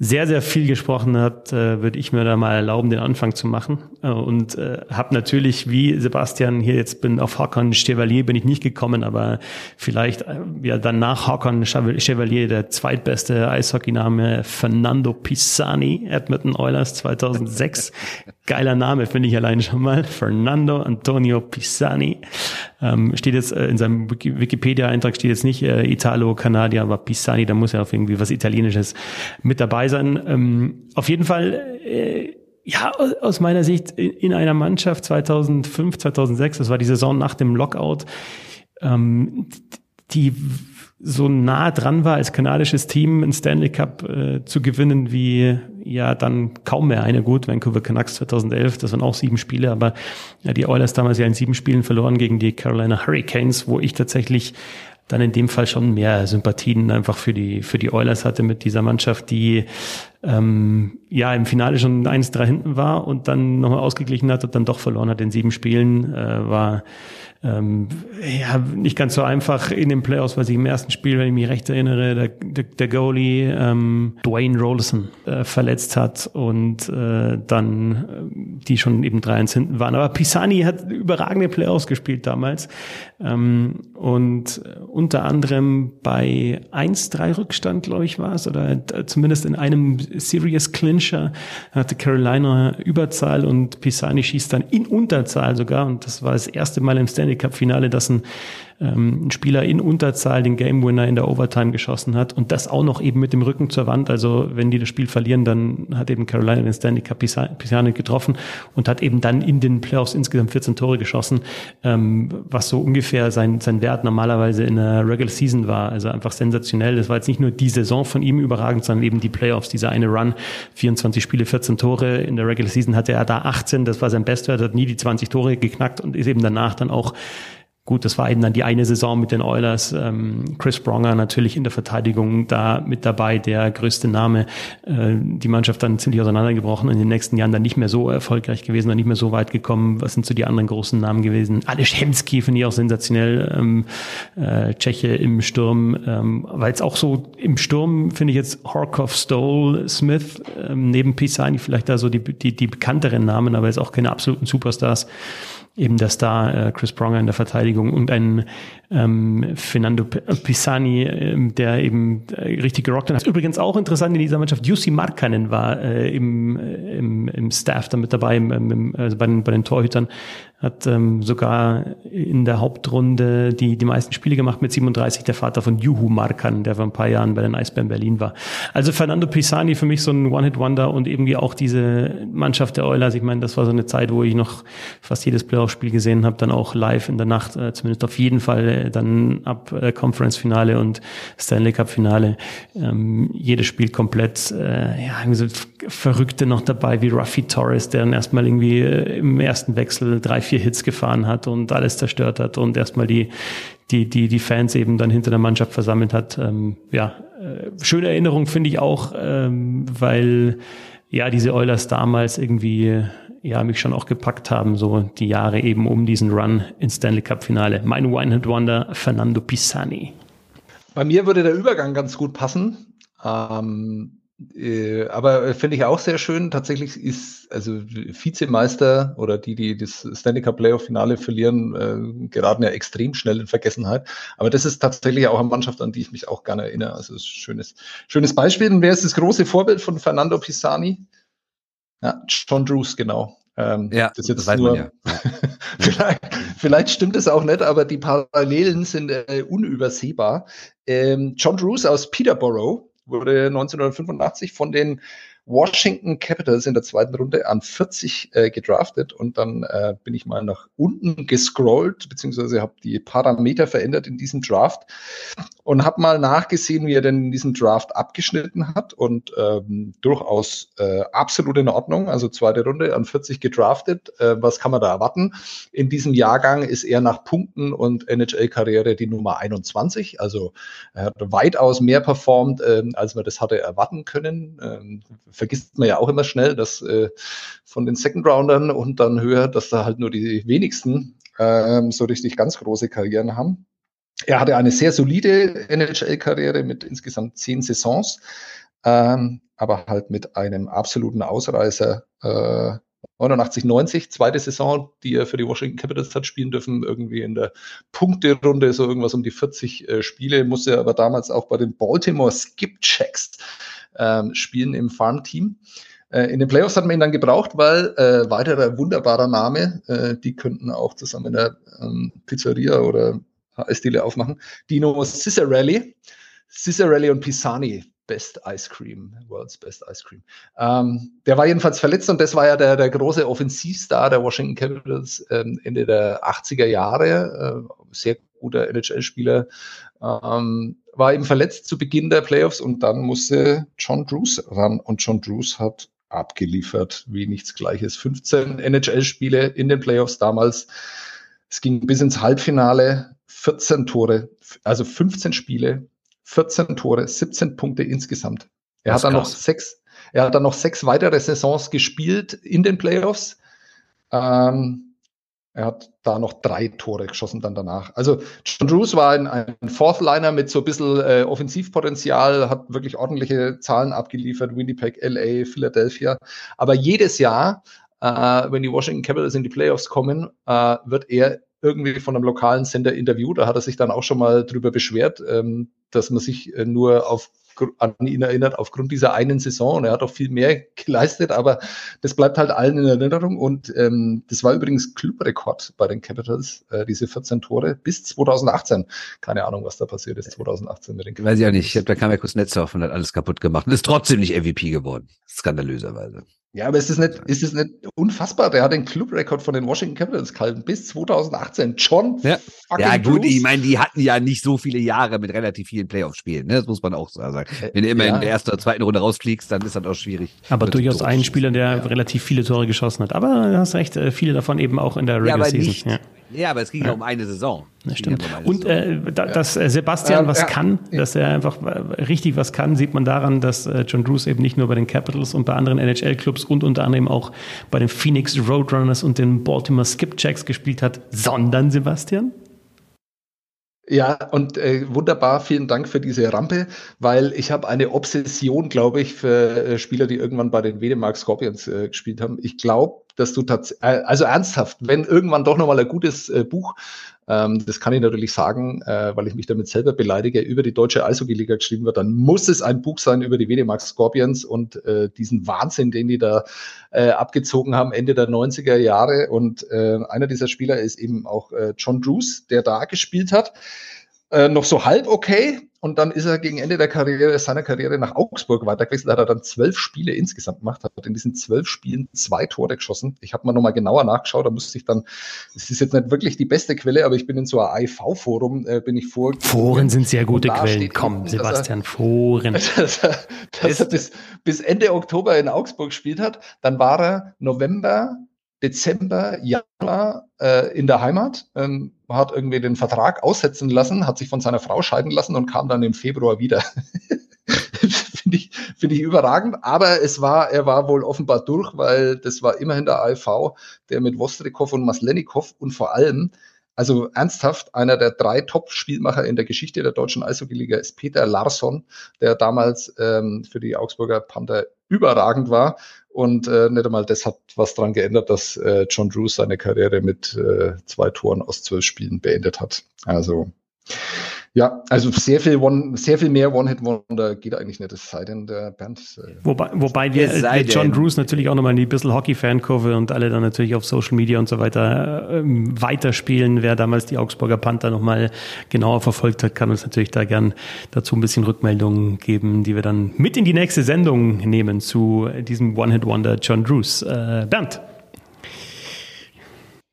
sehr, sehr viel gesprochen hat, äh, würde ich mir da mal erlauben, den Anfang zu machen. Äh, und äh, habe natürlich, wie Sebastian hier jetzt bin, auf Hakan Chevalier bin ich nicht gekommen, aber vielleicht äh, ja dann nach Hakan Chevalier der zweitbeste Eishockeyname Fernando Pisani, Edmonton Oilers 2006. Geiler Name, finde ich allein schon mal. Fernando Antonio Pisani. Ähm, steht jetzt äh, in seinem Wikipedia-Eintrag steht jetzt nicht äh, Italo-Kanadier, aber Pisani, da muss ja auf irgendwie was Italienisches mit dabei sein. Ähm, auf jeden Fall, äh, ja, aus meiner Sicht in einer Mannschaft 2005, 2006, das war die Saison nach dem Lockout, ähm, die so nah dran war, als kanadisches Team einen Stanley Cup äh, zu gewinnen, wie ja dann kaum mehr eine gut. Vancouver Canucks 2011, das waren auch sieben Spiele, aber ja, die Oilers damals ja in sieben Spielen verloren gegen die Carolina Hurricanes, wo ich tatsächlich dann in dem Fall schon mehr Sympathien einfach für die für die Oilers hatte mit dieser Mannschaft, die ähm, ja im Finale schon 1-3 hinten war und dann nochmal ausgeglichen hat und dann doch verloren hat in sieben Spielen, äh, war ähm, ja, nicht ganz so einfach in den Playoffs, weil sich im ersten Spiel, wenn ich mich recht erinnere, der, der, der Goalie ähm, Dwayne Rollison äh, verletzt hat und äh, dann äh, die schon eben 3-1 hinten waren. Aber Pisani hat überragende Playoffs gespielt damals ähm, und unter anderem bei 1-3 Rückstand, glaube ich, war es, oder zumindest in einem Serious Clincher hatte Carolina Überzahl und Pisani schießt dann in Unterzahl sogar. Und das war das erste Mal im Stanley Cup Finale, dass ein, ähm, ein Spieler in Unterzahl den Game Winner in der Overtime geschossen hat und das auch noch eben mit dem Rücken zur Wand. Also wenn die das Spiel verlieren, dann hat eben Carolina den Stanley Cup Pisani getroffen und hat eben dann in den Playoffs insgesamt 14 Tore geschossen, ähm, was so ungefähr sein, sein Wert normalerweise in der Regular Season war. Also einfach sensationell. Das war jetzt nicht nur die Saison von ihm überragend, sondern eben die Playoffs, dieser eine Run, 24 Spiele, 14 Tore. In der Regular Season hatte er da 18, das war sein Bestwert, hat nie die 20 Tore geknackt und ist eben danach dann auch Gut, das war eben dann die eine Saison mit den Oilers. Ähm, Chris Bronger natürlich in der Verteidigung da mit dabei, der größte Name. Äh, die Mannschaft dann ziemlich auseinandergebrochen in den nächsten Jahren dann nicht mehr so erfolgreich gewesen und nicht mehr so weit gekommen. Was sind so die anderen großen Namen gewesen? Alish Hemski finde ich auch sensationell. Ähm, äh, Tscheche im Sturm. Ähm, weil es auch so im Sturm finde ich jetzt Horkov, Stoll, Smith, ähm, neben Pisani vielleicht da so die, die, die bekannteren Namen, aber jetzt auch keine absoluten Superstars eben der Star äh, Chris Pronger in der Verteidigung und ein ähm, Fernando Pisani, äh, der eben äh, richtig gerockt hat. Übrigens auch interessant in dieser Mannschaft, Jussi Markkanen war äh, im, äh, im, im Staff damit dabei, im, im, also bei, den, bei den Torhütern, hat ähm, sogar in der Hauptrunde die, die meisten Spiele gemacht mit 37, der Vater von Juhu Markan, der vor ein paar Jahren bei den Eisbären Berlin war. Also Fernando Pisani für mich so ein One-Hit-Wonder und irgendwie auch diese Mannschaft der Oilers. Ich meine, das war so eine Zeit, wo ich noch fast jedes Playoff-Spiel gesehen habe, dann auch live in der Nacht, äh, zumindest auf jeden Fall dann ab äh, Conference-Finale und Stanley Cup-Finale. Ähm, jedes Spiel komplett, äh, ja, so Verrückte noch dabei, wie Ruffy Torres, der dann erstmal irgendwie äh, im ersten Wechsel drei, vier Hits gefahren hat und alles zerstört hat und erstmal die, die, die, die Fans eben dann hinter der Mannschaft versammelt hat. Ähm, ja, äh, schöne Erinnerung finde ich auch, ähm, weil ja diese Oilers damals irgendwie ja mich schon auch gepackt haben, so die Jahre eben um diesen Run ins Stanley Cup Finale. Mein One-Hit Wonder, Fernando Pisani. Bei mir würde der Übergang ganz gut passen. Ähm, Äh, aber finde ich auch sehr schön. Tatsächlich ist also Vizemeister oder die, die das Stanley Cup Playoff Finale verlieren, äh, geraten ja extrem schnell in Vergessenheit. Aber das ist tatsächlich auch eine Mannschaft, an die ich mich auch gerne erinnere. Also schönes, schönes Beispiel. Und wer ist das große Vorbild von Fernando Pisani? Ja, John Drews, genau. Ähm, ja, das, das weiß nur, ja. vielleicht, vielleicht, stimmt es auch nicht, aber die Parallelen sind äh, unübersehbar. Ähm, John Drews aus Peterborough wurde 1985 von den Washington Capitals in der zweiten Runde an 40 äh, gedraftet und dann äh, bin ich mal nach unten gescrollt, beziehungsweise habe die Parameter verändert in diesem Draft und habe mal nachgesehen, wie er denn in diesem Draft abgeschnitten hat und ähm, durchaus äh, absolut in Ordnung, also zweite Runde an 40 gedraftet. Äh, was kann man da erwarten? In diesem Jahrgang ist er nach Punkten und NHL-Karriere die Nummer 21, also er hat weitaus mehr performt, äh, als man das hatte erwarten können. Ähm, vergisst man ja auch immer schnell, dass äh, von den Second Roundern und dann höher, dass da halt nur die wenigsten ähm, so richtig ganz große Karrieren haben. Er hatte eine sehr solide NHL-Karriere mit insgesamt zehn Saisons, ähm, aber halt mit einem absoluten Ausreißer. Äh, 89, 90, zweite Saison, die er für die Washington Capitals hat spielen dürfen, irgendwie in der Punkterunde, so irgendwas um die 40 äh, Spiele, musste er aber damals auch bei den Baltimore Skip Checks ähm, spielen im Farmteam. Äh, in den Playoffs hat man ihn dann gebraucht, weil äh, weiterer wunderbarer Name, äh, die könnten auch zusammen in der ähm, Pizzeria oder Eisdiele aufmachen. Dino Cicerelli, Cicerelli und Pisani, Best Ice Cream, World's Best Ice Cream. Ähm, der war jedenfalls verletzt und das war ja der, der große Offensivstar der Washington Capitals ähm, Ende der 80er Jahre. Äh, sehr guter NHL-Spieler. Ähm, war eben verletzt zu Beginn der Playoffs und dann musste John Drews ran und John Drews hat abgeliefert wie nichts Gleiches. 15 NHL-Spiele in den Playoffs damals. Es ging bis ins Halbfinale, 14 Tore, also 15 Spiele, 14 Tore, 17 Punkte insgesamt. Er hat dann noch sechs, er hat dann noch sechs weitere Saisons gespielt in den Playoffs. Ähm, er hat da noch drei Tore geschossen dann danach. Also John Drews war ein, ein Fourth-Liner mit so ein bisschen äh, Offensivpotenzial, hat wirklich ordentliche Zahlen abgeliefert, Winnipeg, LA, Philadelphia. Aber jedes Jahr, äh, wenn die Washington Capitals in die Playoffs kommen, äh, wird er irgendwie von einem lokalen Sender interviewt. Da hat er sich dann auch schon mal drüber beschwert, ähm, dass man sich äh, nur auf an ihn erinnert aufgrund dieser einen Saison. Er hat auch viel mehr geleistet, aber das bleibt halt allen in Erinnerung. Und ähm, das war übrigens Clubrekord bei den Capitals, äh, diese 14 Tore bis 2018. Keine Ahnung, was da passiert ist 2018 mit den Capitals. Weiß ich auch nicht. Ich hab, da kam ja kurz Netzhoff und hat alles kaputt gemacht und ist trotzdem nicht MVP geworden. Skandalöserweise. Ja, aber ist es nicht, ist es nicht unfassbar? Der hat den Clubrekord von den Washington Capitals gehalten bis 2018. John ja, ja gut, Bruce. ich meine, die hatten ja nicht so viele Jahre mit relativ vielen Playoff-Spielen, ne? Das muss man auch sagen. Äh, Wenn du immer ja. in der ersten oder zweiten Runde rausfliegst, dann ist das auch schwierig. Aber durchaus ein Spieler, der ja. relativ viele Tore geschossen hat. Aber du hast recht, äh, viele davon eben auch in der Regular ja, Season. Nicht, ja. Ja, aber es ging ja, um eine Saison. Das stimmt. Und äh, da, dass äh, Sebastian was kann, dass er einfach äh, richtig was kann, sieht man daran, dass äh, John Drews eben nicht nur bei den Capitals und bei anderen NHL-Clubs und unter anderem auch bei den Phoenix Roadrunners und den Baltimore Skipjacks gespielt hat, sondern Sebastian? Ja, und äh, wunderbar, vielen Dank für diese Rampe, weil ich habe eine Obsession, glaube ich, für äh, Spieler, die irgendwann bei den Wedemark Scorpions äh, gespielt haben. Ich glaube, dass du tatsächlich, also ernsthaft, wenn irgendwann doch nochmal ein gutes äh, Buch, ähm, das kann ich natürlich sagen, äh, weil ich mich damit selber beleidige, über die deutsche Eishockey-Liga geschrieben wird, dann muss es ein Buch sein über die Wedemark Scorpions und äh, diesen Wahnsinn, den die da äh, abgezogen haben, Ende der 90er Jahre. Und äh, einer dieser Spieler ist eben auch äh, John Drews, der da gespielt hat. Äh, noch so halb okay, und dann ist er gegen Ende der Karriere, seiner Karriere nach Augsburg weitergewechselt. Da hat er dann zwölf Spiele insgesamt gemacht, hat in diesen zwölf Spielen zwei Tore geschossen. Ich habe mal nochmal genauer nachgeschaut, da musste ich dann, das ist jetzt nicht wirklich die beste Quelle, aber ich bin in so einem AIV-Forum, äh, bin ich vor. Foren sind sehr gute Quellen. Komm, Sebastian, er, Foren. Dass er, dass er bis, bis Ende Oktober in Augsburg gespielt hat. Dann war er November, Dezember, Januar äh, in der Heimat, ähm, hat irgendwie den Vertrag aussetzen lassen, hat sich von seiner Frau scheiden lassen und kam dann im Februar wieder. Finde ich, finde ich überragend, aber es war, er war wohl offenbar durch, weil das war immerhin der AIV, der mit Wostrikow und Maslenikow und vor allem Also ernsthaft, einer der drei Top-Spielmacher in der Geschichte der deutschen Eishockey-Liga ist Peter Larsson, der damals ähm, für die Augsburger Panther überragend war. Und äh, nicht einmal das hat was dran geändert, dass äh, John Drews seine Karriere mit äh, zwei Toren aus zwölf Spielen beendet hat. Also ja, also sehr viel One, sehr viel mehr One-Hit-Wonder geht eigentlich nicht, es sei denn der Bernd. Äh, wobei, wobei wir äh, John Drews natürlich auch nochmal in die bisschen Hockey-Fan-Kurve und alle dann natürlich auf Social Media und so weiter äh, weiterspielen. Wer damals die Augsburger Panther nochmal genauer verfolgt hat, kann uns natürlich da gern dazu ein bisschen Rückmeldungen geben, die wir dann mit in die nächste Sendung nehmen zu diesem One-Hit-Wonder John Drews. Äh, Bernd.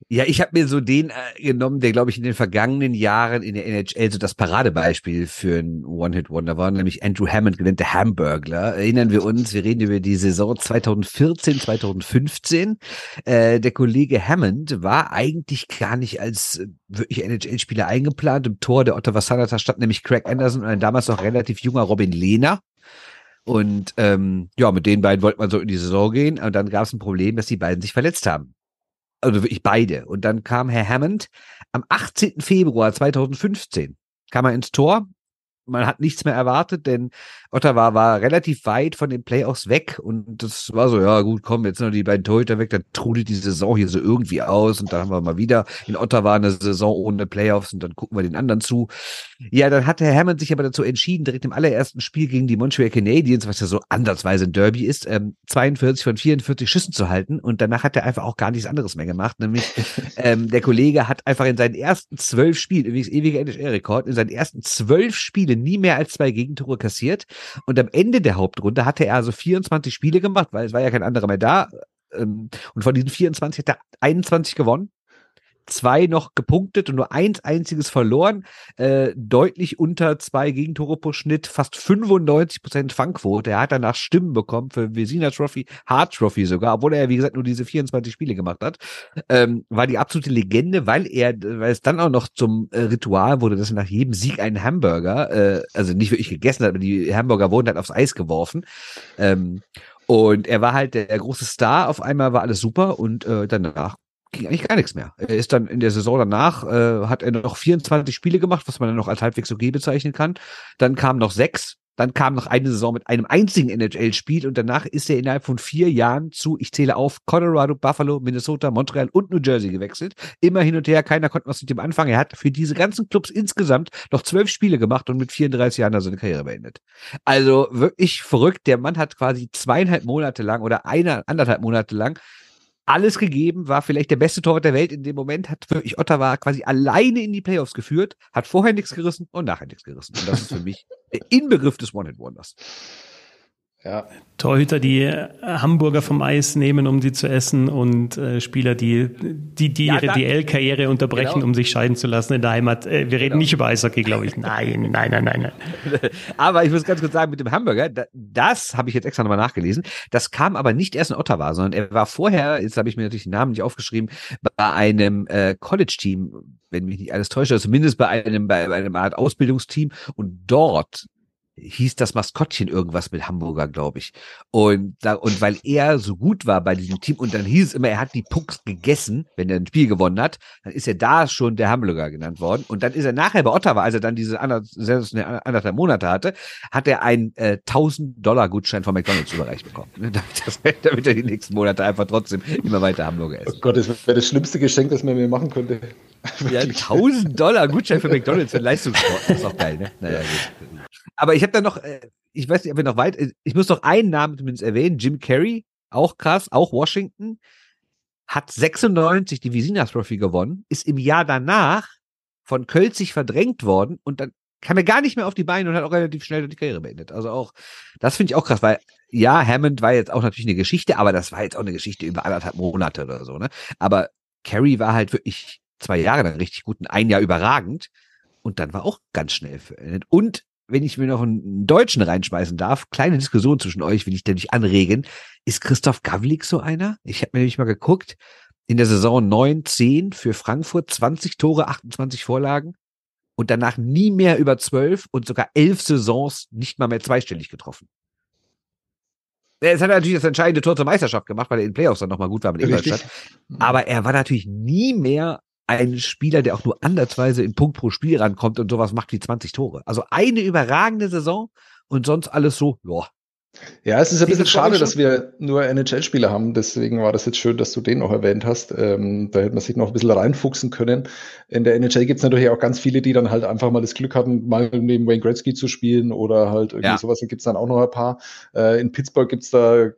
Ja, ich habe mir so den äh, genommen, der, glaube ich, in den vergangenen Jahren in der NHL so das Paradebeispiel für ein One-Hit-Wonder war, nämlich Andrew Hammond, genannt der Hamburgler. Erinnern wir uns, wir reden über die Saison 2014, 2015. Äh, der Kollege Hammond war eigentlich gar nicht als äh, wirklich NHL-Spieler eingeplant. Im Tor der Ottawa Senators stand nämlich Craig Anderson und ein damals noch relativ junger Robin Lehner. Und ähm, ja, mit den beiden wollte man so in die Saison gehen. Und dann gab es ein Problem, dass die beiden sich verletzt haben also wirklich beide. Und dann kam Herr Hammond am 18. Februar 2015, kam er ins Tor man hat nichts mehr erwartet, denn Ottawa war relativ weit von den Playoffs weg und das war so, ja gut, komm, jetzt sind noch die beiden Torhüter weg, dann trudelt die Saison hier so irgendwie aus und dann haben wir mal wieder in Ottawa eine Saison ohne Playoffs und dann gucken wir den anderen zu. Ja, dann hat Herr Hammond sich aber dazu entschieden, direkt im allerersten Spiel gegen die Montreal Canadiens, was ja so ansatzweise ein Derby ist, ähm, 42 von 44 Schüssen zu halten und danach hat er einfach auch gar nichts anderes mehr gemacht, nämlich ähm, der Kollege hat einfach in seinen ersten zwölf Spielen, übrigens ewiger NHL-Rekord, in seinen ersten zwölf Spielen Spiele nie mehr als zwei Gegentore kassiert. Und am Ende der Hauptrunde hatte er also 24 Spiele gemacht, weil es war ja kein anderer mehr da. Ähm, und von diesen 24 hat er 21 gewonnen zwei noch gepunktet und nur eins einziges verloren. Äh, deutlich unter zwei Gegentore pro Schnitt, fast 95 Prozent Fangquote. Er hat danach Stimmen bekommen für Vesina Trophy, Hart Trophy sogar, obwohl er, wie gesagt, nur diese 24 Spiele gemacht hat. Ähm, war die absolute Legende, weil er, weil es dann auch noch zum äh, Ritual wurde, dass er nach jedem Sieg einen Hamburger, äh, also nicht wirklich gegessen hat, aber die Hamburger wurden halt aufs Eis geworfen. Ähm, und er war halt der, der, große Star. Auf einmal war alles super und äh, danach ging eigentlich gar nichts mehr. Er ist dann in der Saison danach, äh, hat er noch 24 Spiele gemacht, was man dann noch als halbwegs okay bezeichnen kann. Dann kamen noch sechs. Dann kam noch eine Saison mit einem einzigen NHL-Spiel und danach ist er innerhalb von vier Jahren zu, ich zähle auf, Colorado, Buffalo, Minnesota, Montreal und New Jersey gewechselt. Immer hin und her, keiner konnte was mit dem anfangen. Er hat für diese ganzen Clubs insgesamt noch zwölf Spiele gemacht und mit 34 Jahren seine Karriere beendet. Also wirklich verrückt. Der Mann hat quasi zweieinhalb Monate lang oder eine, anderthalb Monate lang alles gegeben, war vielleicht der beste Torwart der Welt in dem Moment, hat wirklich Ottawa quasi alleine in die Playoffs geführt, hat vorher nichts gerissen und nachher nichts gerissen. Und das ist für mich der Inbegriff des One-Hit-Wonders. Ja. Torhüter, die äh, Hamburger vom Eis nehmen, um sie zu essen und äh, Spieler, die die, die ja, ihre DL-Karriere unterbrechen, genau. um sich scheiden zu lassen in der Heimat. Äh, wir reden genau. nicht über Eishockey, glaube ich. Nein, nein, nein, nein, nein. aber ich muss ganz kurz sagen, mit dem Hamburger, das, das habe ich jetzt extra nochmal nachgelesen, das kam aber nicht erst in Ottawa, sondern er war vorher, jetzt habe ich mir natürlich den Namen nicht aufgeschrieben, bei einem äh, College-Team, wenn mich nicht alles täuscht, zumindest bei einem, bei einem Art Ausbildungsteam und dort hieß das Maskottchen irgendwas mit Hamburger, glaube ich. Und da, und weil er so gut war bei diesem Team und dann hieß es immer, er hat die Pucks gegessen, wenn er ein Spiel gewonnen hat, dann ist er da schon der Hamburger genannt worden. Und dann ist er nachher bei Ottawa, als er dann diese anderthalb, anderthalb Monate hatte, hat er einen äh, 1000 Dollar Gutschein von McDonalds überreicht bekommen. damit, das, damit er die nächsten Monate einfach trotzdem immer weiter Hamburger ist. Oh Gott, das wäre das schlimmste Geschenk, das man mir machen könnte. Ja, 1000 Dollar Gutschein für McDonalds für Leistungssport. Das ist auch geil, ne? Naja, gut. Aber ich habe da noch, äh, ich weiß nicht, ob wir noch weit, ich muss noch einen Namen zumindest erwähnen, Jim Carrey, auch krass, auch Washington, hat 96 die Visina Trophy gewonnen, ist im Jahr danach von Kölzig verdrängt worden und dann kam er gar nicht mehr auf die Beine und hat auch relativ schnell die Karriere beendet. Also auch, das finde ich auch krass, weil ja, Hammond war jetzt auch natürlich eine Geschichte, aber das war jetzt auch eine Geschichte über anderthalb Monate oder so, ne? Aber Carey war halt wirklich zwei Jahre lang richtig gut und ein Jahr überragend und dann war auch ganz schnell beendet. Und wenn ich mir noch einen Deutschen reinschmeißen darf, kleine Diskussion zwischen euch, will ich nämlich anregen. Ist Christoph Gavlik so einer? Ich habe mir nämlich mal geguckt, in der Saison 9, 10 für Frankfurt, 20 Tore, 28 Vorlagen und danach nie mehr über 12 und sogar elf Saisons nicht mal mehr zweistellig getroffen. Es hat natürlich das entscheidende Tor zur Meisterschaft gemacht, weil er in den Playoffs dann nochmal gut war mit Ingolstadt. Aber er war natürlich nie mehr ein Spieler, der auch nur andersweise in Punkt pro Spiel rankommt und sowas macht wie 20 Tore. Also eine überragende Saison und sonst alles so, ja, ja, es ist ein bisschen schade, dass wir nur NHL-Spieler haben. Deswegen war das jetzt schön, dass du den noch erwähnt hast. Ähm, da hätte man sich noch ein bisschen reinfuchsen können. In der NHL gibt es natürlich auch ganz viele, die dann halt einfach mal das Glück hatten, mal neben Wayne Gretzky zu spielen oder halt irgendwie ja. sowas. Da gibt es dann auch noch ein paar. Äh, in Pittsburgh gibt es da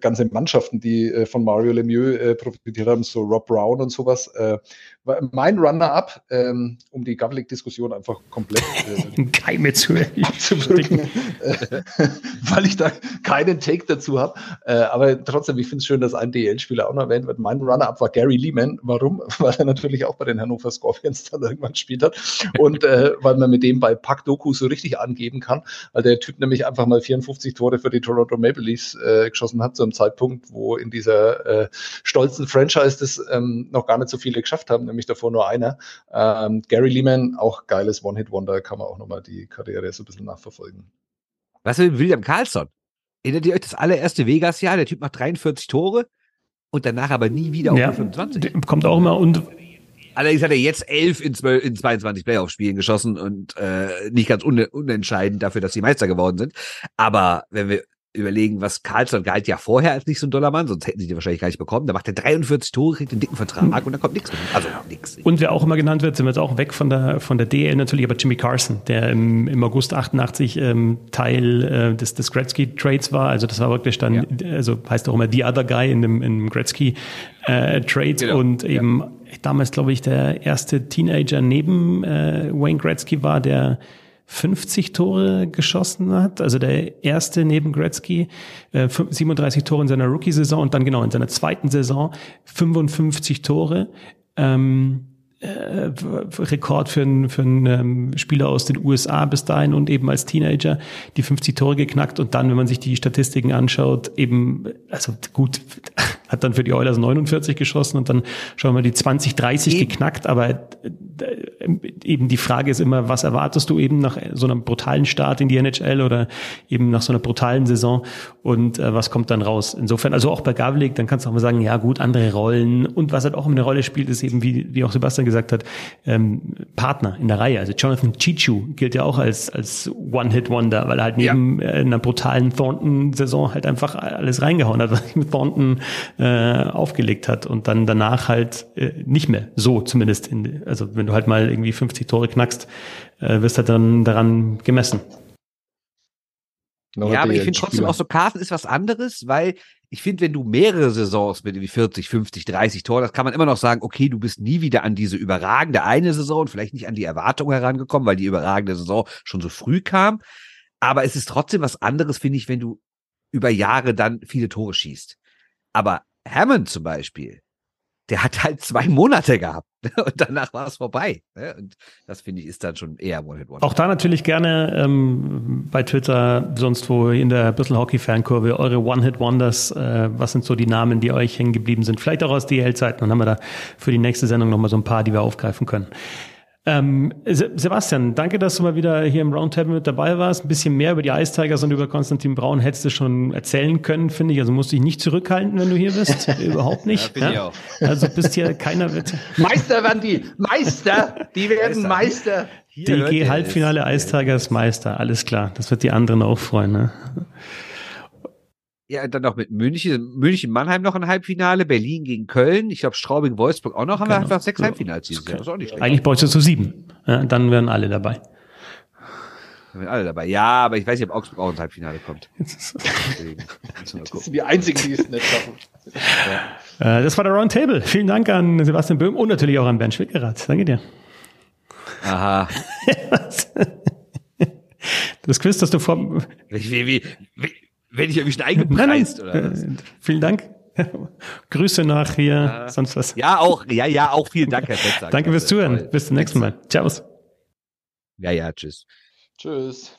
ganze Mannschaften, die äh, von Mario Lemieux äh, profitiert haben, so Rob Brown und sowas. Äh, mein Runner-up, ähm, um die Gavlik-Diskussion einfach komplett äh, Keime zu abzubringen, äh, weil ich da keinen Take dazu habe. Äh, aber trotzdem, ich finde es schön, dass ein DL-Spieler auch noch erwähnt wird. Mein Runner-up war Gary Lehman. Warum? Weil er natürlich auch bei den Hannover Scorpions dann irgendwann gespielt hat und äh, weil man mit dem bei Pack Doku so richtig angeben kann, weil der Typ nämlich einfach mal 54 Tore für die Toronto Maple Leafs äh, geschossen hat, zu einem Zeitpunkt, wo in dieser äh, stolzen Franchise das ähm, noch gar nicht so viele geschafft haben, nämlich davor nur einer. Ähm, Gary Lehman, auch geiles One-Hit-Wonder, kann man auch nochmal die Karriere so ein bisschen nachverfolgen. Was ist mit William Carlson? Erinnert ihr euch das allererste Vegas-Jahr? Der Typ macht 43 Tore und danach aber nie wieder auf ja, 25. Kommt auch immer und Allerdings hat er jetzt elf in, 12, in 22 Playoff-Spielen geschossen und äh, nicht ganz un unentscheidend dafür, dass sie Meister geworden sind. Aber wenn wir überlegen, was Carlson galt ja vorher als nicht so ein Dollarmann, sonst hätten sie die wahrscheinlich gar nicht bekommen. Da macht er 43 Tore, kriegt einen dicken Vertrag und dann kommt nichts. Also nichts. Und wer auch immer genannt wird, sind wir jetzt auch weg von der von der DL natürlich, aber Jimmy Carson, der im, im August 88 ähm, Teil äh, des, des Gretzky Trades war. Also das war wirklich dann, ja. also heißt auch immer the other guy in dem in Gretzky äh, Trade genau. und eben ja. damals glaube ich der erste Teenager neben äh, Wayne Gretzky war, der 50 Tore geschossen hat, also der erste neben Gretzky, äh, 37 Tore in seiner Rookie-Saison und dann genau in seiner zweiten Saison 55 Tore. Ähm, äh, Rekord für einen, für einen ähm, Spieler aus den USA bis dahin und eben als Teenager die 50 Tore geknackt und dann, wenn man sich die Statistiken anschaut, eben, also gut, hat dann für die Oilers 49 geschossen und dann schauen wir die 20, 30 eben. geknackt, aber äh, eben die Frage ist immer, was erwartest du eben nach so einem brutalen Start in die NHL oder eben nach so einer brutalen Saison und äh, was kommt dann raus? Insofern, also auch bei Gavlik, dann kannst du auch mal sagen, ja gut, andere Rollen und was halt auch eine Rolle spielt, ist eben, wie, wie auch Sebastian gesagt hat, ähm, Partner in der Reihe. Also Jonathan Chichu gilt ja auch als, als One-Hit-Wonder, weil er halt neben ja. Äh, einer brutalen Thornton-Saison halt einfach alles reingehauen hat, was mit Thornton äh, aufgelegt hat und dann danach halt äh, nicht mehr so zumindest. In, also wenn du halt mal irgendwie 50 Tore knackst, äh, wirst du halt dann daran gemessen. ja, aber ich finde trotzdem auch so, Carsten ist was anderes, weil ich finde, wenn du mehrere Saisons mit irgendwie 40, 50, 30 Tore, das kann man immer noch sagen, okay, du bist nie wieder an diese überragende eine Saison und vielleicht nicht an die Erwartung herangekommen, weil die überragende Saison schon so früh kam. Aber es ist trotzdem was anderes, finde ich, wenn du über Jahre dann viele Tore schießt. Aber Hammond zum Beispiel, der hat halt zwei Monate gehabt und danach war es vorbei. Ne? Und das finde ich ist dann schon eher One-Hit-One. Auch da natürlich gerne ähm, bei Twitter, sonst wo in der Bissel Hockey-Fankurve, eure One-Hit-Wonders, äh, was sind so die Namen, die euch hängen geblieben sind? Vielleicht auch aus DL-Zeiten. Dann haben wir da für die nächste Sendung nochmal so ein paar, die wir aufgreifen können. Ähm, Sebastian, danke, dass du mal wieder hier im Roundtable mit dabei warst. Ein bisschen mehr über die Ice Tigers und über Konstantin Braun hättest du schon erzählen können, finde ich. Also musst dich nicht zurückhalten, wenn du hier bist. Überhaupt nicht. Ja, ja? Also bist hier keiner wird. Meister werden die. Meister. Die werden Meister. Meister. DG Halbfinale Ice Tigers Meister. Alles klar. Das wird die anderen auch freuen. Ne? Ja, dann noch mit München, München, Mannheim noch ein Halbfinale, Berlin gegen Köln, ich glaube Straubing, Wolfsburg auch noch, haben genau. wir einfach sechs so. Halbfinals dieses Jahr. Das ist auch nicht schlecht. Eigentlich bräuchtest du sieben. Ja, dann wären alle dabei. Dann wären alle dabei. Ja, aber ich weiß nicht, ob Augsburg auch ins Halbfinale kommt. das sind die einzigen, die es nicht schaffen. Ja. Äh, das war der Roundtable. Vielen Dank an Sebastian Böhm und natürlich auch an Bernd Schwickerath. Danke dir. Aha. das Quiz, das du vor... Wie, wie, wie, wenn ich irgendwie schon eingepreist nein, nein. oder was? Äh, vielen Dank. Grüße nach hier, äh, sonst was. Ja, auch, ja, ja, auch vielen Dank, Herr Fettsack. Danke fürs Zuhören. Bis zum nächsten Mal. Ciao. Ja, ja, tschüss. Tschüss.